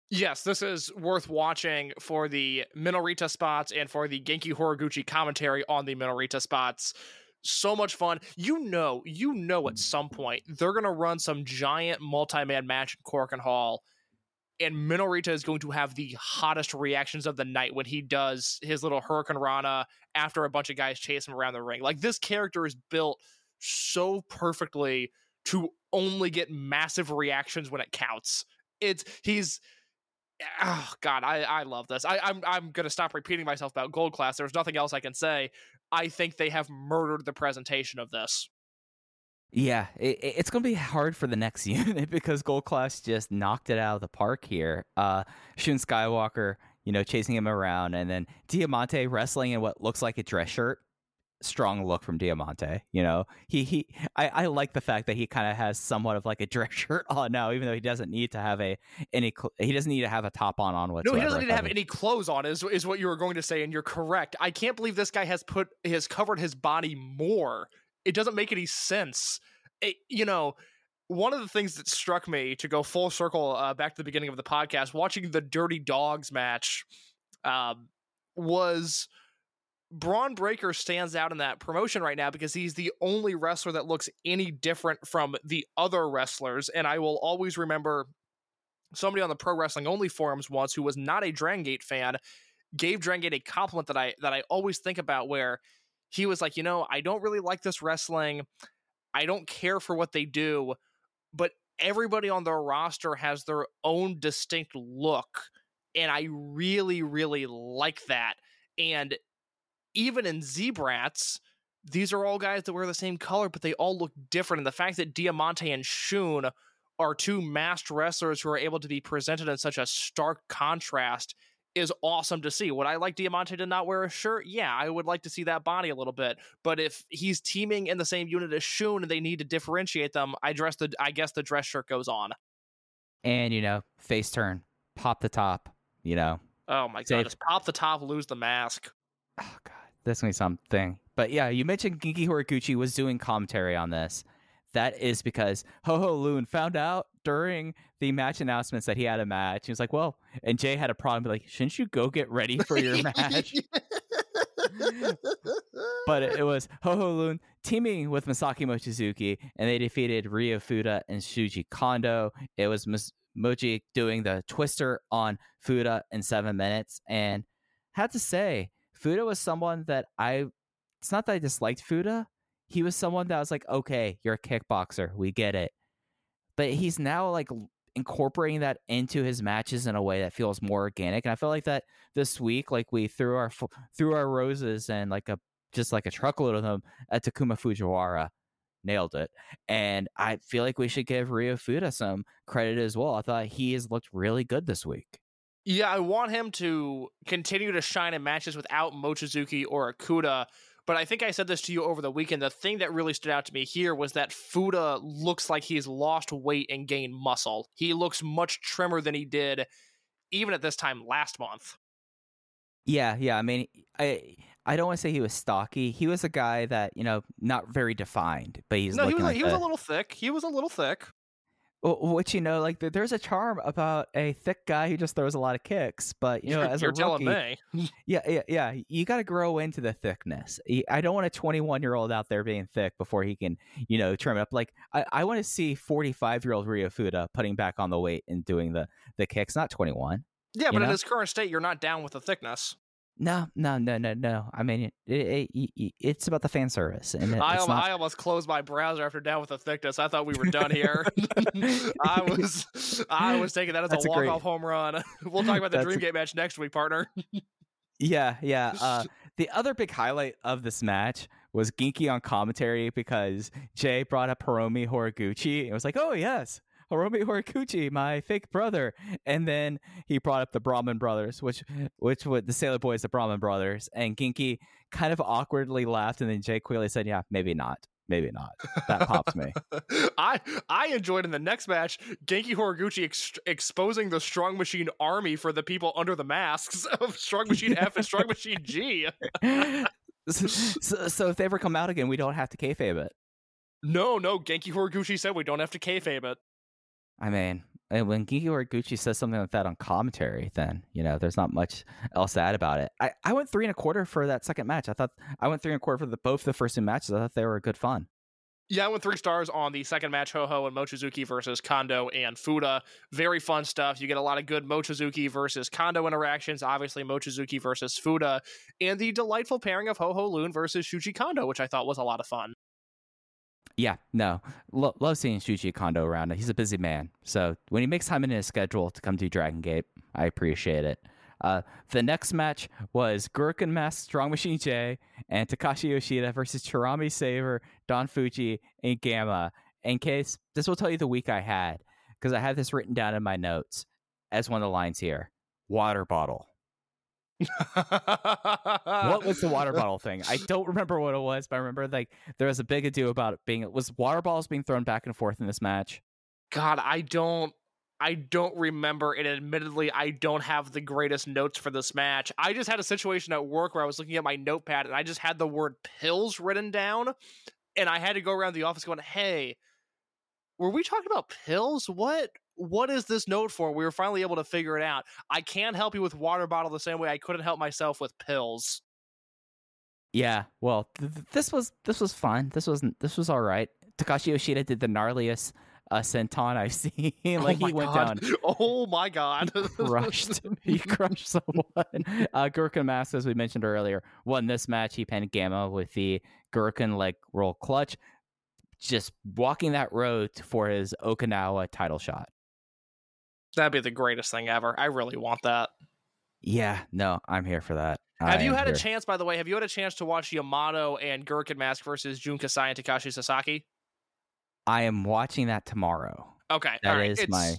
Yes, this is worth watching for the Minorita spots and for the Genki Horiguchi commentary on the Minorita spots. So much fun. You know, you know at some point they're gonna run some giant multi-man match in Korakuen Hall. And Minorita is going to have the hottest reactions of the night when he does his little Hurricanrana after a bunch of guys chase him around the ring. Like this character is built so perfectly to only get massive reactions when it counts. It's he's oh god, I I love this. I I'm I'm gonna stop repeating myself about Gold Class. There's nothing else I can say. I think they have murdered the presentation of this. Yeah, it, it- it's to be hard for the next unit because Gold Class just knocked it out of the park here. Uh, Shun Skywalker, you know, chasing him around, and then Diamante wrestling in what looks like a dress shirt. Strong look from Diamante. You know, he he. I, I like the fact that he kind of has somewhat of like a dress shirt on now, even though he doesn't need to have a any. cl- He doesn't need to have a top on on No, he doesn't need to have any clothes on. Is is what you were going to say, and you're correct. I can't believe this guy has put has covered his body more. It doesn't make any sense. It- you know, one of the things that struck me to go full circle uh, back to the beginning of the podcast, watching the Dirty Dogs match, um, was Bron Breakker stands out in that promotion right now because he's the only wrestler that looks any different from the other wrestlers. And I will always remember somebody on the Pro Wrestling Only forums once who was not a Dragon Gate fan gave Dragon Gate a compliment that I that I always think about where he was like, you know, I don't really like this wrestling. I don't care for what they do, but everybody on their roster has their own distinct look. And I really, really like that. And even in Zebrats, these are all guys that wear the same color, but they all look different. And the fact that Diamante and Shun are two masked wrestlers who are able to be presented in such a stark contrast is awesome to see. Would I like Diamante to not wear a shirt? Yeah, I would like to see that body a little bit. But if he's teaming in the same unit as Shun and they need to differentiate them, I dress the I guess the dress shirt goes on. And you know, face turn, pop the top. You know, Oh my Save- god, just pop the top, lose the mask. oh god, that's be something. But yeah, you mentioned Genki Horiguchi was doing commentary on this. That is because Ho Ho Lun found out during the match announcements that he had a match. He was like, "Well," and Jay had a problem. Like, shouldn't you go get ready for your match? but it, was Ho Ho Lun teaming with Masaki Mochizuki, and they defeated Ryo Fuda and Shuji Kondo. It was Mas- Mochi doing the twister on Fuda in seven minutes, and had to say, Fuda was someone that I. It's not that I disliked Fuda. He was someone that was like, okay, you're a kickboxer, we get it, but he's now like incorporating that into his matches in a way that feels more organic. And I feel like that this week, like we threw our threw our roses and like a just like a truckload of them at Takuma Fujiwara. Nailed it. And I feel like we should give Ryo Fuda some credit as well. I thought he has looked really good this week. Yeah, I want him to continue to shine in matches without Mochizuki or Okuda. But I think I said this to you over the weekend. The thing that really stood out to me here was that Fuda looks like he's lost weight and gained muscle. He looks much trimmer than he did even at this time last month. Yeah, yeah. I mean, I I don't want to say he was stocky. He was a guy that you know not very defined, but he's no, he was, like he was a- a little thick. He was a little thick. Wh- Which you know, like there's a charm about a thick guy who just throws a lot of kicks. But you know, you're as you're a telling rookie, me. yeah, yeah, yeah, you got to grow into the thickness. I don't want a 21 year old out there being thick before he can, you know, trim it up. Like I, I want to see 45 year old Ryo Fuda putting back on the weight and doing the the kicks, not 21. Yeah, you but in his current state, you're not down with the thickness. No, no, no, no, no. I mean, it, it, it, it's about the fan service, and I, not. I almost closed my browser after down with the thickness. I thought we were done here. I was I was taking that as That's a walk off home run. we'll talk about the That's a- match next week, partner. Yeah, yeah. Uh, the other big highlight of this match was Genki on commentary because Jay brought up Hiromi Horiguchi. It was like, oh, yes, Hiromi Horiguchi, my fake brother. And then he brought up the Brahman brothers, which, which would the Sailor Boys, the Brahman brothers. And Genki kind of awkwardly laughed. And then Jay quickly said, yeah, maybe not. Maybe not. That popped me. I I enjoyed in the next match Genki Horiguchi ex- exposing the Strong Machine army for the people under the masks of Strong Machine F and Strong Machine G. so, so, so if they ever come out again, we don't have to kayfabe it. No, no, Genki Horiguchi said we don't have to kayfabe it. I mean, when Gigi Gucci says something like that on commentary, then you know there's not much else to add about it. I, I went three and a quarter for that second match. I thought I went three and a quarter for the both the first two matches. I thought they were good fun. Yeah, I went three stars on the second match, Ho Ho and Mochizuki versus Kondo and Fuda. Very fun stuff. You get a lot of good Mochizuki versus Kondo interactions, obviously Mochizuki versus Fuda, and the delightful pairing of Ho Ho Lun versus Shuji Kondo, which I thought was a lot of fun. Yeah, no, Lo- love seeing Shuji Kondo around. He's a busy man, so when he makes time in his schedule to come to Dragon Gate, I appreciate it. Uh, the next match was Gurukun Mask Strong Machine J and Takashi Yoshida versus Chirami Saver, Don Fuji, and Gamma. In case this will tell you the week I had because I had this written down in my notes as one of the lines here. Water bottle. What was the water bottle thing? I don't remember what it was, but I remember like there was a big ado about it being was water bottles being thrown back and forth in this match. God, I don't I don't remember and admittedly I don't have the greatest notes for this match. I just had a situation at work where I was looking at my notepad and I just had the word pills written down and I had to go around the office going, "Hey, were we talking about pills? What what is this note for?" We were finally able to figure it out. I can't help you with water bottle the same way I couldn't help myself with pills. Yeah, well, th- th- this was this was fun. This wasn't this was all right. Takashi Yoshida did the gnarliest uh, senton I've seen. like oh he went god. down, Oh my god. crushed. he crushed someone. Uh, Gurukun Mask, as we mentioned earlier, won this match. He pinned Gamma with the Gurukun leg roll clutch, just walking that road for his Okinawa title shot. That'd be the greatest thing ever. I really want that. Yeah, no, I'm here for that. Have I you had here. a chance, by the way? Have you had a chance to watch Yamato and Gurukun Mask versus Jun Kasai and Takashi Sasaki? I am watching that tomorrow. Okay, That all right. is it's, my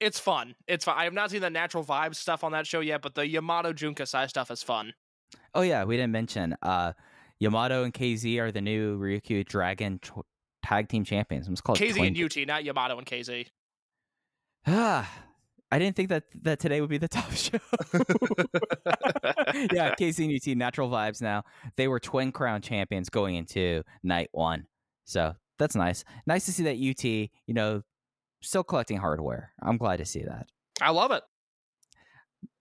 It's fun. It's fun. I have not seen the natural vibes stuff on that show yet, but the Yamato Jun Kasai stuff is fun. Oh yeah, we didn't mention uh Yamato and KZ are the new Ryukyu Dragon tw- tag team champions. It's called KZ Twin- and UT, not Yamato and KZ. Ah, I didn't think that that today would be the top show. yeah, KZ and UT natural vibes now. They were twin crown champions going into night one. So that's nice. Nice to see that UT, you know, still collecting hardware. I'm glad to see that. I love it.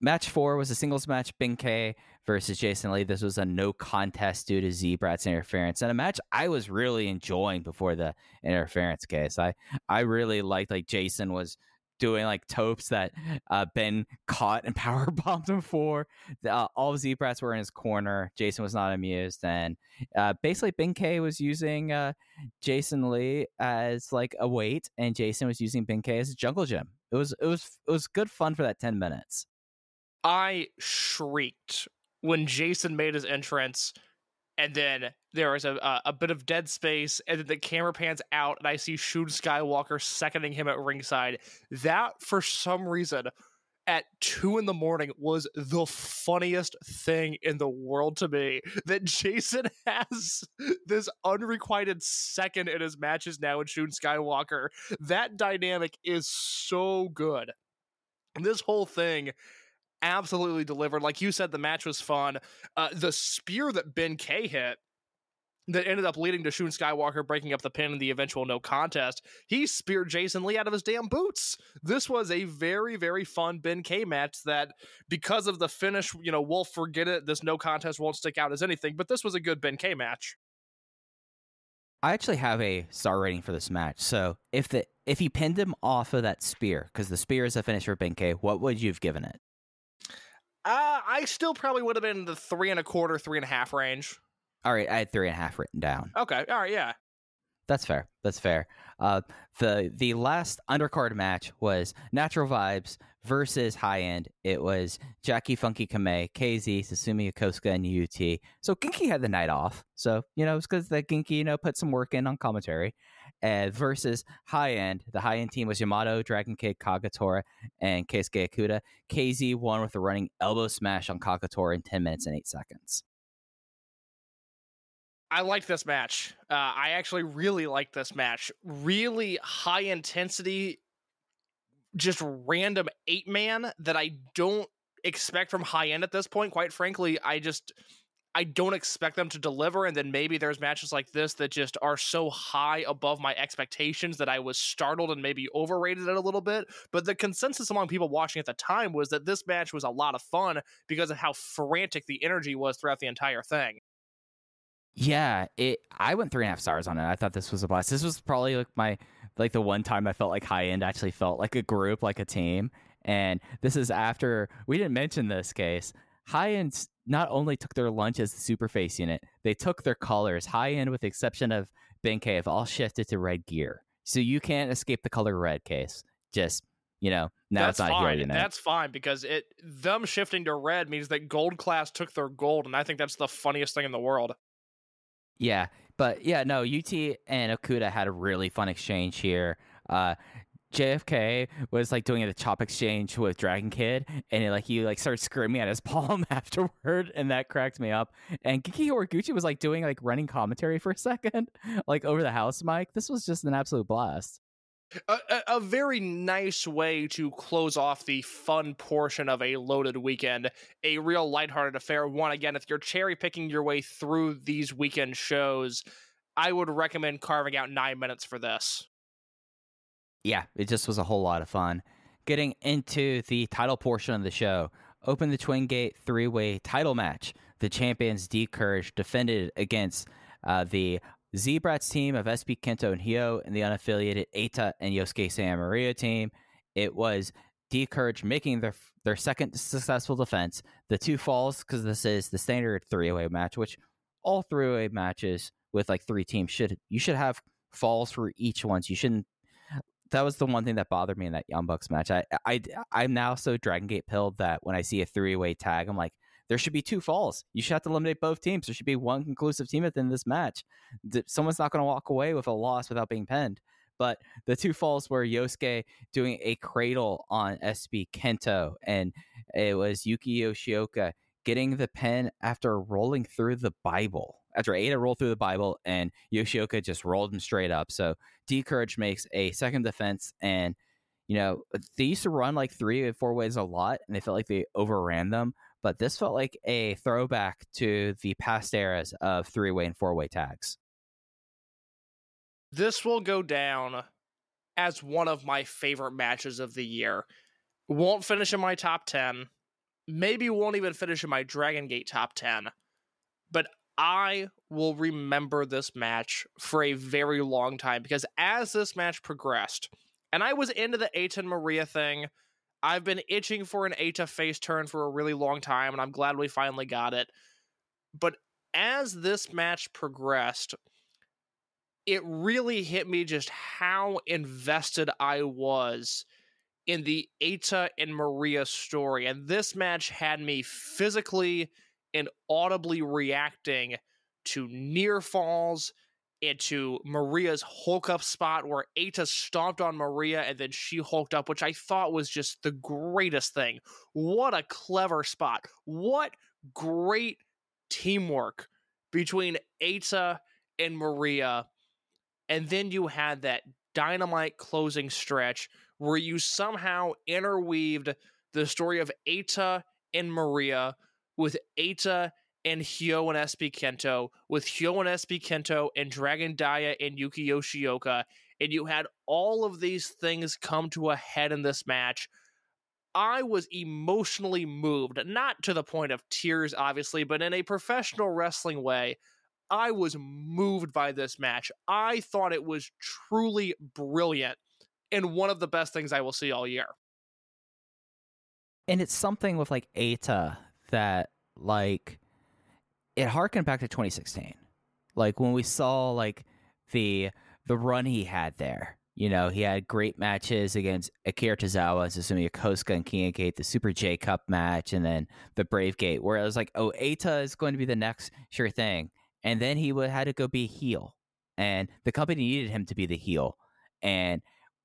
Match four was a singles match, Ben K versus Jason Lee. This was a no contest due to Zebrats' interference, and a match I was really enjoying before the interference case. I I really liked like Jason was doing like topes that uh, Ben caught and power bombed him for. Uh, all Zebrats were in his corner. Jason was not amused, and uh, basically Ben K was using uh, Jason Lee as like a weight, and Jason was using Ben K as a jungle gym. It was it was it was good fun for that ten minutes. I shrieked when Jason made his entrance, and then there is a, a a bit of dead space, and then the camera pans out, and I see Shun Skywalker seconding him at ringside. That, for some reason, at two in the morning, was the funniest thing in the world to me. That Jason has this unrequited second in his matches now with Shun Skywalker. That dynamic is so good. And This whole thing absolutely delivered. Like you said, the match was fun. Uh, the spear that Ben K hit that ended up leading to Shun Skywalker breaking up the pin in the eventual no contest. He speared Jason Lee out of his damn boots. This was a very, very fun Ben K match that because of the finish, you know, we'll forget it. This no contest won't stick out as anything, but this was a good Ben K match. I actually have a star rating for this match. So if the if he pinned him off of that spear, because the spear is a finish for Ben K, what would you have given it? Uh, I still probably would have been in the three and a quarter, three and a half range. All right, I had three and a half written down. Okay, all right, yeah. That's fair. That's fair. Uh, the the last undercard match was Natural Vibes versus High End. It was Jacky Funky Kamei, KZ, Susumu Yokosuka, and UT. So Genki had the night off. So you know it's because that Genki you know put some work in on commentary. Uh, versus High End, the High End team was Yamato, Dragon Kid, Kagetora, and Keisuke Okuda. KZ won with a running elbow smash on Kagetora in ten minutes and eight seconds. I liked this match. Uh, I actually really liked this match. Really high intensity, just random eight man that I don't expect from high end at this point. Quite frankly, I just I don't expect them to deliver. And then maybe there's matches like this that just are so high above my expectations that I was startled and maybe overrated it a little bit. But the consensus among people watching at the time was that this match was a lot of fun because of how frantic the energy was throughout the entire thing. Yeah, it. I went three and a half stars on it. I thought this was a blast. This was probably like my like the one time I felt like high end actually felt like a group, like a team. And this is after we didn't mention this case. High end not only took their lunch as the super face unit, they took their colors. High end, with the exception of Ben K, have all shifted to red gear, so you can't escape the color red. Case just you know now That's it's not fine. here. That's fine because it them shifting to red means that gold class took their gold, and I think that's the funniest thing in the world. Yeah, but yeah, no, UT and Okuda had a really fun exchange here. Uh, JFK was like doing a chop exchange with Dragon Kid, and it, like he like started screaming at his palm afterward, and that cracked me up. And Genki Horiguchi was like doing like running commentary for a second, like over the house mic. This was just an absolute blast. A, a, a very nice way to close off the fun portion of a loaded weekend. A real lighthearted affair. One again, if you're cherry picking your way through these weekend shows, I would recommend carving out nine minutes for this. Yeah, it just was a whole lot of fun. Getting into the title portion of the show, open the Twin Gate three way title match. the champions D Courage defended against uh, the Zebrats team of SB Kento and Hyo and the unaffiliated Eita and Yosuke Santa Maria team. It was D Courage making their their second successful defense. The two falls because this is the standard three way match, which all three way matches with like three teams should you should have falls for each ones. You shouldn't. That was the one thing that bothered me in that Young Bucks match. I I I'm now so Dragon Gate pilled that when I see a three way tag, I'm like, there should be two falls. You should have to eliminate both teams. There should be one conclusive team at the end of this match. Someone's not going to walk away with a loss without being pinned. But the two falls were Yosuke doing a cradle on SB Kento, and it was Yuki Yoshioka getting the pin after rolling through the Bible. After Eita rolled through the Bible, and Yoshioka just rolled him straight up. So D Courage makes a second defense, and you know they used to run like three and four ways a lot, and they felt like they overran them. But this felt like a throwback to the past eras of three way and four way tags. This will go down as one of my favorite matches of the year. Won't finish in my top 10. Maybe won't even finish in my Dragon Gate top 10. But I will remember this match for a very long time because as this match progressed, and I was into the and Maria thing, I've been itching for an Eita face turn for a really long time, and I'm glad we finally got it. But as this match progressed, it really hit me just how invested I was in the Eita and Maria story. And this match had me physically and audibly reacting to near falls and to Maria's Hulk up spot where Eita stomped on Maria and then she hulked up, which I thought was just the greatest thing. What a clever spot. What great teamwork between Eita and Maria. And then you had that dynamite closing stretch where you somehow interweaved the story of Eita and Maria with Eita and Hyo and SB Kento, with Hyo and SB Kento and Dragon Dia and Yuki Yoshioka, and you had all of these things come to a head in this match. I was emotionally moved, not to the point of tears, obviously, but in a professional wrestling way. I was moved by this match. I thought it was truly brilliant and one of the best things I will see all year. and it's something with like Eita that like it harkened back to 2016 like when we saw like the the run he had there you know he had great matches against Akira Tozawa Susumu Yokosuka and King Gate the Super J Cup match and then the Brave Gate where I was like oh Eita is going to be the next sure thing. And then he would had to go be heel. And the company needed him to be the heel. And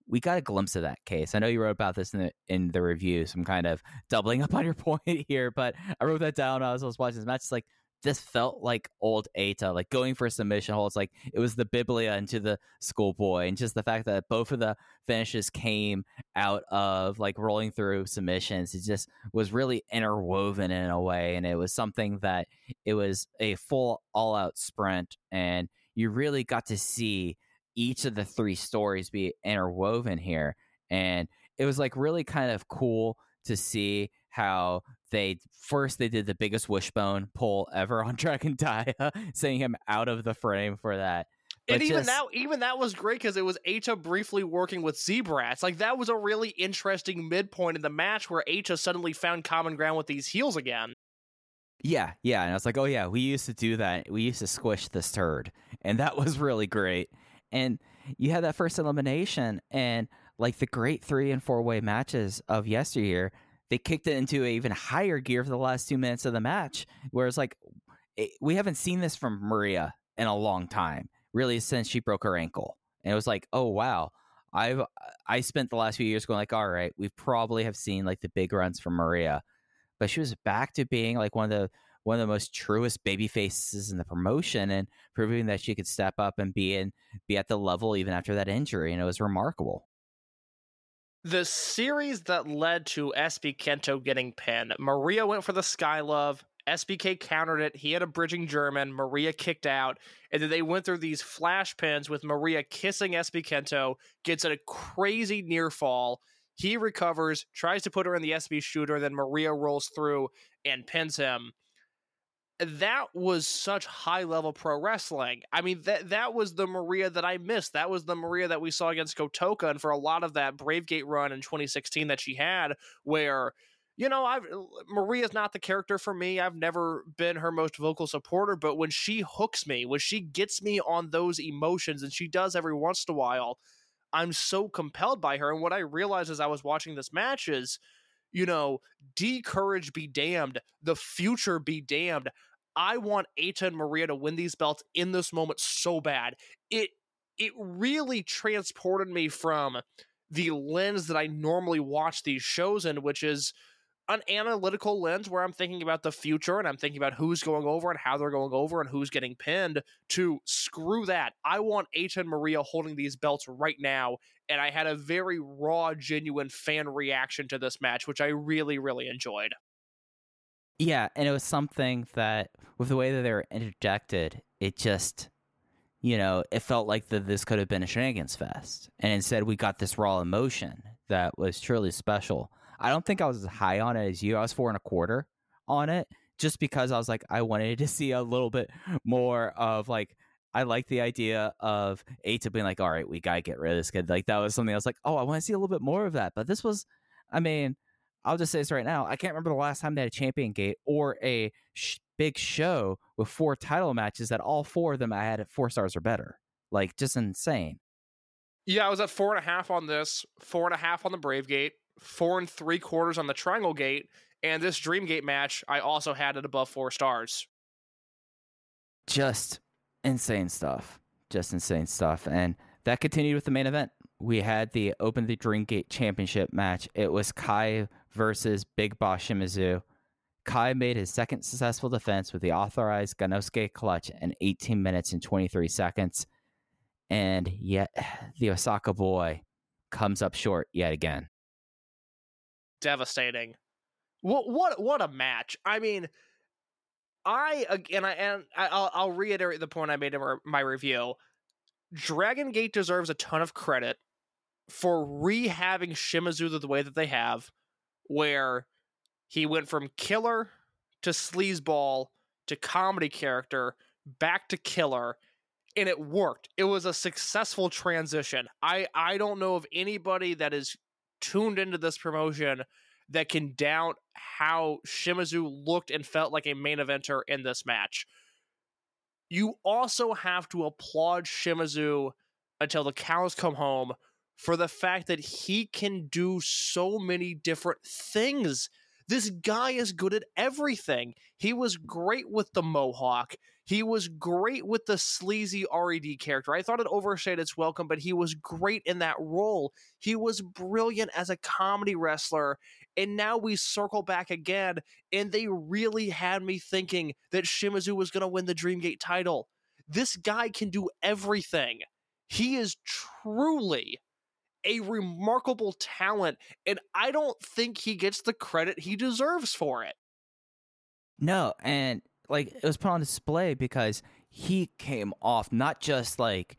we got a glimpse of that case. I know you wrote about this in the in the review, so I'm kind of doubling up on your point here, but I wrote that down as I was watching this match. It's like this felt like old Eita, like going for submission holds. Like it was the Biblia into the schoolboy, and just the fact that both of the finishes came out of like rolling through submissions. It just was really interwoven in a way, and it was something that it was a full all out sprint, and you really got to see each of the three stories be interwoven here. And it was like really kind of cool to see how they first they did the biggest wishbone pull ever on Dragon Dia, sending him out of the frame for that. and even just- that, even that was great because it was Eita briefly working with Zebrats. Like that was a really interesting midpoint in the match where Eita suddenly found common ground with these heels again. Yeah, yeah. And I was like, oh, yeah, we used to do that. We used to squish this turd. And that was really great. And you had that first elimination, and like the great three and four way matches of yesteryear, they kicked it into even higher gear for the last two minutes of the match. Whereas, like, it, we haven't seen this from Maria in a long time, really, since she broke her ankle. And it was like, oh, wow. I've I spent the last few years going like, all right, we probably have seen like the big runs from Maria, but she was back to being like one of the one of the most truest baby faces in the promotion and proving that she could step up and be in be at the level even after that injury and it was remarkable The series that led to SB Kento getting pinned, Maria went for the Sky Love. SBK countered it. He had a bridging German. Maria kicked out. And then they went through these flash pins with Maria kissing SB Kento, gets a crazy near fall. He recovers, tries to put her in the SB shooter, then Maria rolls through and pins him. That was such high level pro wrestling. I mean, that that was the Maria that I missed. That was the Maria that we saw against Kotoka, and for a lot of that Bravegate run in 2016 that she had, where you know, I've uh, Maria's not the character for me. I've never been her most vocal supporter, but when she hooks me, when she gets me on those emotions, and she does every once in a while, I'm so compelled by her. And what I realized as I was watching this match is, you know, D courage be damned, the future be damned. I want Eita and Maria to win these belts in this moment so bad. It it really transported me from the lens that I normally watch these shows in, which is an analytical lens where I'm thinking about the future and I'm thinking about who's going over and how they're going over and who's getting pinned to screw that. I want Eita and Maria holding these belts right now. And I had a very raw, genuine fan reaction to this match, which I really, really enjoyed. Yeah, and it was something that, with the way that they were interjected, it just, you know, it felt like that this could have been a shenanigans fest, and instead we got this raw emotion that was truly special. I don't think I was as high on it as you. I was four and a quarter on it, just because I was like, I wanted to see a little bit more of like. I like the idea of Eita being like, all right, we gotta get rid of this kid. Like that was something I was like, oh, I want to see a little bit more of that. But this was, I mean, I'll just say this right now. I can't remember the last time they had a champion gate or a sh- big show with four title matches that all four of them I had at four stars or better. Like just insane. Yeah, I was at four and a half on this, four and a half on the Brave Gate, four and three quarters on the Triangle Gate, and this Dream Gate match I also had it above four stars. Just insane stuff. Just insane stuff. And that continued with the main event. We had the Open the Dream Gate Championship match. It was Kai versus Big Boss Shimizu. Kai made his second successful defense with the authorized Ganosuke clutch in 18 minutes and 23 seconds. And yet, the Osaka boy comes up short yet again. Devastating. What what what a match! I mean, I again, I and I'll, I'll reiterate the point I made in my- my review. Dragon Gate deserves a ton of credit for rehabbing Shimizu the way that they have, where he went from killer to sleazeball to comedy character back to killer and it worked it was a successful transition i i don't know of anybody that is tuned into this promotion that can doubt how Shimizu looked and felt like a main eventer in this match. You also have to applaud Shimizu until the cows come home for the fact that he can do so many different things. This guy is good at everything. He was great with the mohawk. He was great with the sleazy RED character. I thought it overstayed its welcome, but he was great in that role. He was brilliant as a comedy wrestler. And now we circle back again, and they really had me thinking that Shimizu was going to win the Dreamgate title. This guy can do everything. He is truly a remarkable talent, and I don't think he gets the credit he deserves for it. No, and like it was put on display because he came off not just like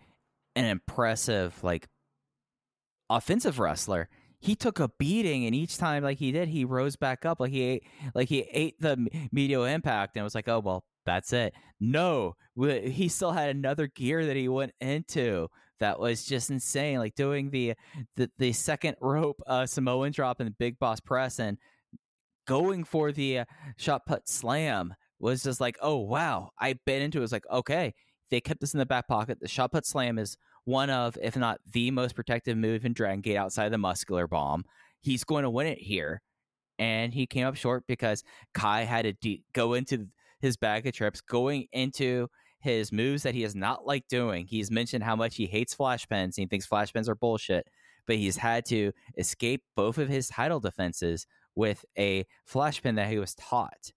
an impressive like offensive wrestler. He took a beating, and each time like he did, he rose back up. Like he ate, like he ate the m- medial impact, and was like, "Oh well, that's it." No, he still had another gear that he went into that was just insane. Like doing the the, the second rope uh, Samoan drop and the big boss press, and going for the uh, shot put slam was just like, oh wow, I bit into it. it was like, okay, they kept this in the back pocket. The shot put slam is one of, if not the most protective move in Dragon Gate outside of the muscular bomb. He's going to win it here. And he came up short because Kai had to de- go into his bag of trips, going into his moves that he has not liked doing. He's mentioned how much he hates flash pens. And he thinks flash pens are bullshit, but he's had to escape both of his title defenses with a flash pin that he was taught.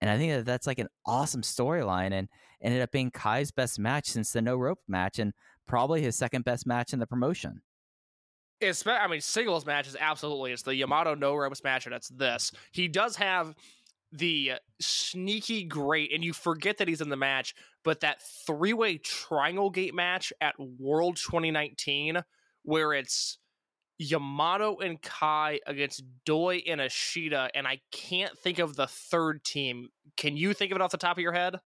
And I think that that's like an awesome storyline and ended up being Kai's best match since the no rope match and probably his second best match in the promotion. It's, I mean, singles matches, absolutely. It's the Yamato no ropes match, and it's this. He does have the sneaky great, and you forget that he's in the match, but that three way triangle gate match at World 2019, where it's Yamato and Kai against Doi and Ishida, and I can't think of the third team Can you think of it off the top of your head?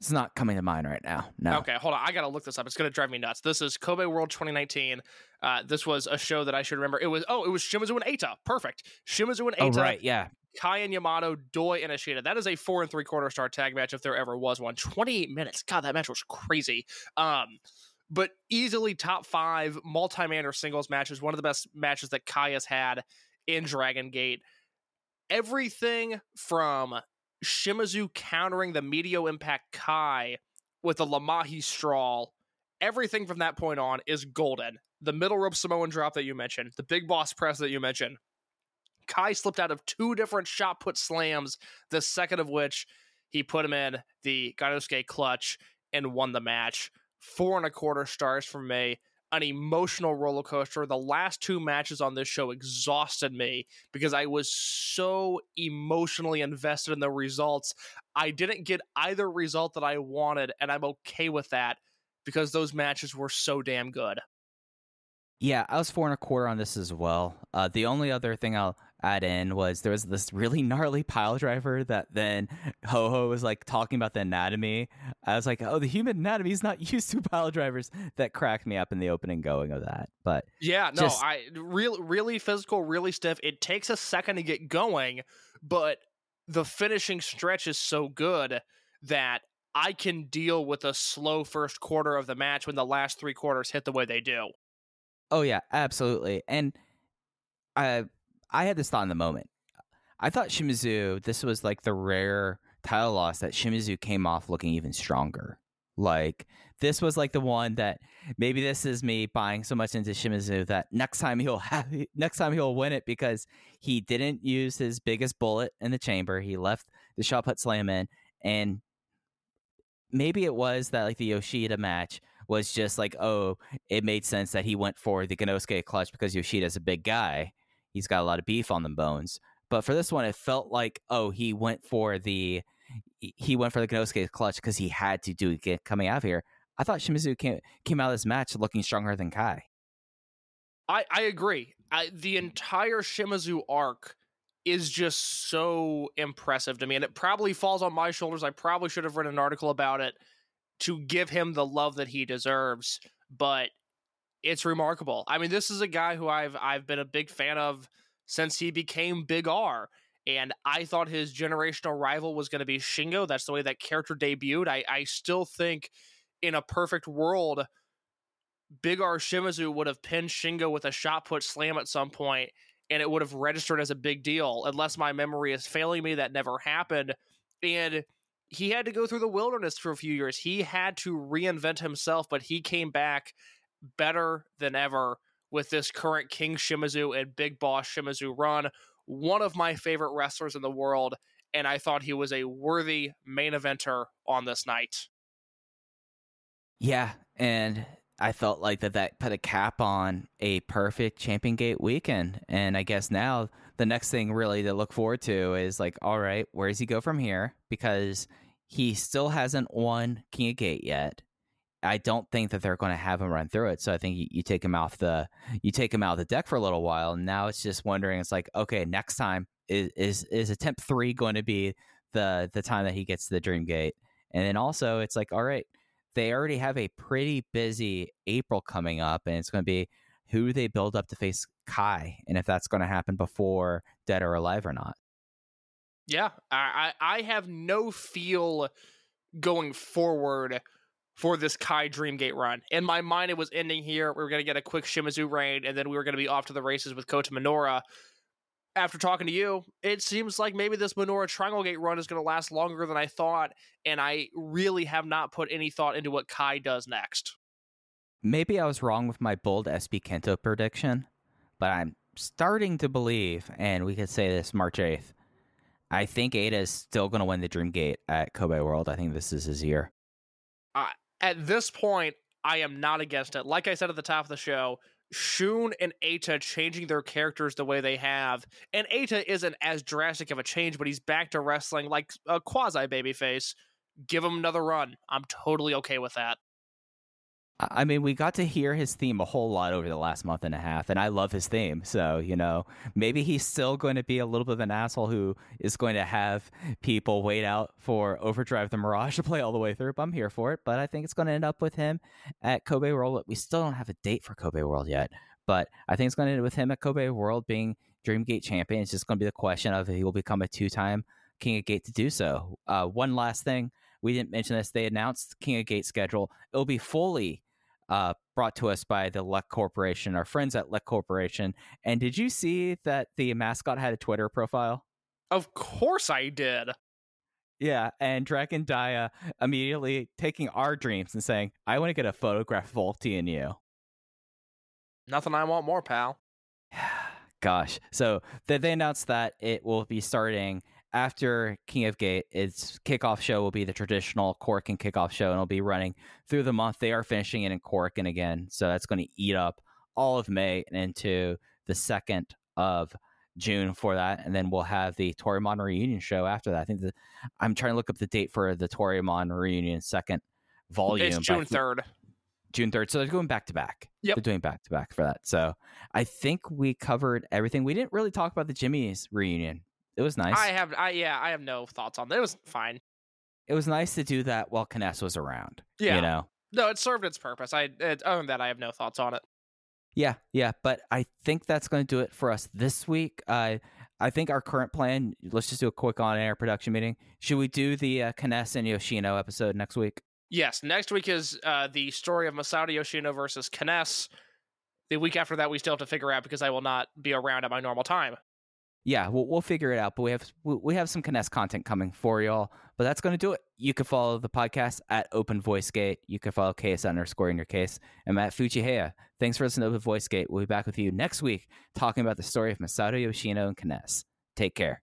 It's not coming to mind right now. No. Okay, hold on. I gotta look this up. It's gonna drive me nuts. This is Kobe World 2019. Uh, this was a show that I should remember. It was oh, it was Shimizu and Eita. Perfect. Shimizu and Oh right, yeah. Kai and Yamato, Doi and Ishida. That is a four and three quarter star tag match if there ever was one. 28 minutes. God, that match was crazy. Um, but easily top five multi-man or singles matches. One of the best matches that Kai has had in Dragon Gate. Everything from Shimizu countering the Medio Impact Kai with the La Magistral, everything from that point on is golden. The middle rope Samoan drop that you mentioned, the big boss press that you mentioned. Kai slipped out of two different shot put slams, the second of which he put him in the Ganosuke clutch and won the match. Four and a quarter stars from me. An emotional roller coaster. The last two matches on this show exhausted me because I was so emotionally invested in the results. I didn't get either result that I wanted, and I'm okay with that because those matches were so damn good. Yeah, I was four and a quarter on this as well. Uh, the only other thing I'll add in was there was this really gnarly pile driver that then Ho Ho was like talking about the anatomy. I was like, oh, the human anatomy is not used to pile drivers. That cracked me up in the opening going of that. But Yeah, no, Just- I real really physical, really stiff. It takes a second to get going, but the finishing stretch is so good that I can deal with a slow first quarter of the match when the last three quarters hit the way they do. oh yeah, absolutely. And I I had this thought in the moment. I thought Shimizu, this was like the rare title loss that Shimizu came off looking even stronger. Like this was like the one that maybe this is me buying so much into Shimizu that next time he'll have next time he'll win it because he didn't use his biggest bullet in the chamber. He left the shot put slam in and maybe it was that like the Yoshida match was just like, oh, it made sense that he went for the Ganosuke clutch because Yoshida's a big guy. He's got a lot of beef on the bones. But for this one, it felt like, oh, he went for the he went for the Ganosuke clutch because he had to do it coming out of here. I thought Shimizu came came out of this match looking stronger than Kai. I, I agree. I, the mm. entire Shimizu arc is just so impressive to me, and it probably falls on my shoulders. I probably should have written an article about it to give him the love that he deserves, but it's remarkable. I mean, this is a guy who I've I've been a big fan of since he became Big R. And I thought his generational rival was going to be Shingo. That's the way that character debuted. I, I still think in a perfect world, Big R Shimizu would have pinned Shingo with a shot put slam at some point, and it would have registered as a big deal. Unless my memory is failing me, that never happened. And he had to go through the wilderness for a few years. He had to reinvent himself, but he came back better than ever with this current King Shimizu and Big Boss Shimizu run. One of my favorite wrestlers in the world, and I thought he was a worthy main eventer on this night. Yeah, and I felt like that that put a cap on a perfect Champion Gate weekend. And I guess now the next thing really to look forward to is like, all right, where does he go from here? Because he still hasn't won King of Gate yet. I don't think that they're going to have him run through it. So I think you, you take him off the you take him out of the deck for a little while. And now it's just wondering. It's like, okay, next time is is is attempt three going to be the the time that he gets to the Dream Gate? And then also it's like, all right, they already have a pretty busy April coming up, and it's going to be who they build up to face Kai, and if that's going to happen before Dead or Alive or not. Yeah, I, I I have no feel going forward for this Kai Dreamgate run. In my mind, it was ending here. We were going to get a quick Shimizu raid, and then we were going to be off to the races with Kota Minoura. After talking to you, it seems like maybe this Minoura Triangle Gate run is going to last longer than I thought, and I really have not put any thought into what Kai does next. Maybe I was wrong with my bold SB Kento prediction, but I'm starting to believe, and we could say this March 8th. I think Eita is still going to win the Dream Gate at Kobe World. I think this is his year. At this point, I am not against it. Like I said at the top of the show, Shun and Eita changing their characters the way they have, and Eita isn't as drastic of a change, but he's back to wrestling like a quasi babyface. Give him another run. I'm totally okay with that. I mean, we got to hear his theme a whole lot over the last month and a half, and I love his theme. So, you know, maybe he's still going to be a little bit of an asshole who is going to have people wait out for Overdrive the Mirage to play all the way through. But I'm here for it. But I think it's going to end up with him at Kobe World. We still don't have a date for Kobe World yet, but I think it's going to end with him at Kobe World being Dreamgate champion. It's just going to be the question of if he will become a two time King of Gate to do so. Uh, one last thing. We didn't mention this. They announced King of Gate schedule. It'll be fully uh, brought to us by the Luck Corporation, our friends at Luck Corporation. And did you see that the mascot had a Twitter profile? Of course I did. Yeah, and Dragon Dia immediately taking our dreams and saying, "I want to get a photograph of Volty and you." Nothing I want more, pal. Gosh, so they, they announced that it will be starting after King of Gate. Its kickoff show will be the traditional Korakuen kickoff show, and it'll be running through the month. They are finishing it in Korakuen again, so that's going to eat up all of May and into the second of June for that, and then we'll have the Toryumon reunion show after that. I think the, I'm trying to look up the date for the Toryumon reunion second volume. It's June third. June 3rd. So they're going back to back. Yep. They're doing back to back for that. So I think we covered everything. We didn't really talk about the Jimmyz reunion. It was nice. I have, I yeah, I have no thoughts on that. It was fine. it was nice to do that while K-ness was around. Yeah. You know? No, it served its purpose. I, it, other than that, I have no thoughts on it. Yeah, yeah. But I think that's going to do it for us this week. Uh, I think our current plan, let's just do a quick on air production meeting. Should we do the uh, K-ness and Yoshino episode next week? Yes, next week is uh, the story of Masato Yoshino versus K-ness. The week after that, we still have to figure out because I will not be around at my normal time. Yeah, we'll, we'll figure it out. But we have we have some K-ness content coming for y'all. But that's going to do it. You can follow the podcast at Open Voice Gate. You can follow KS underscore in your case. I'm at Fujiheya. Thanks for listening to Open Voice Gate. We'll be back with you next week talking about the story of Masato Yoshino and K-ness. Take care.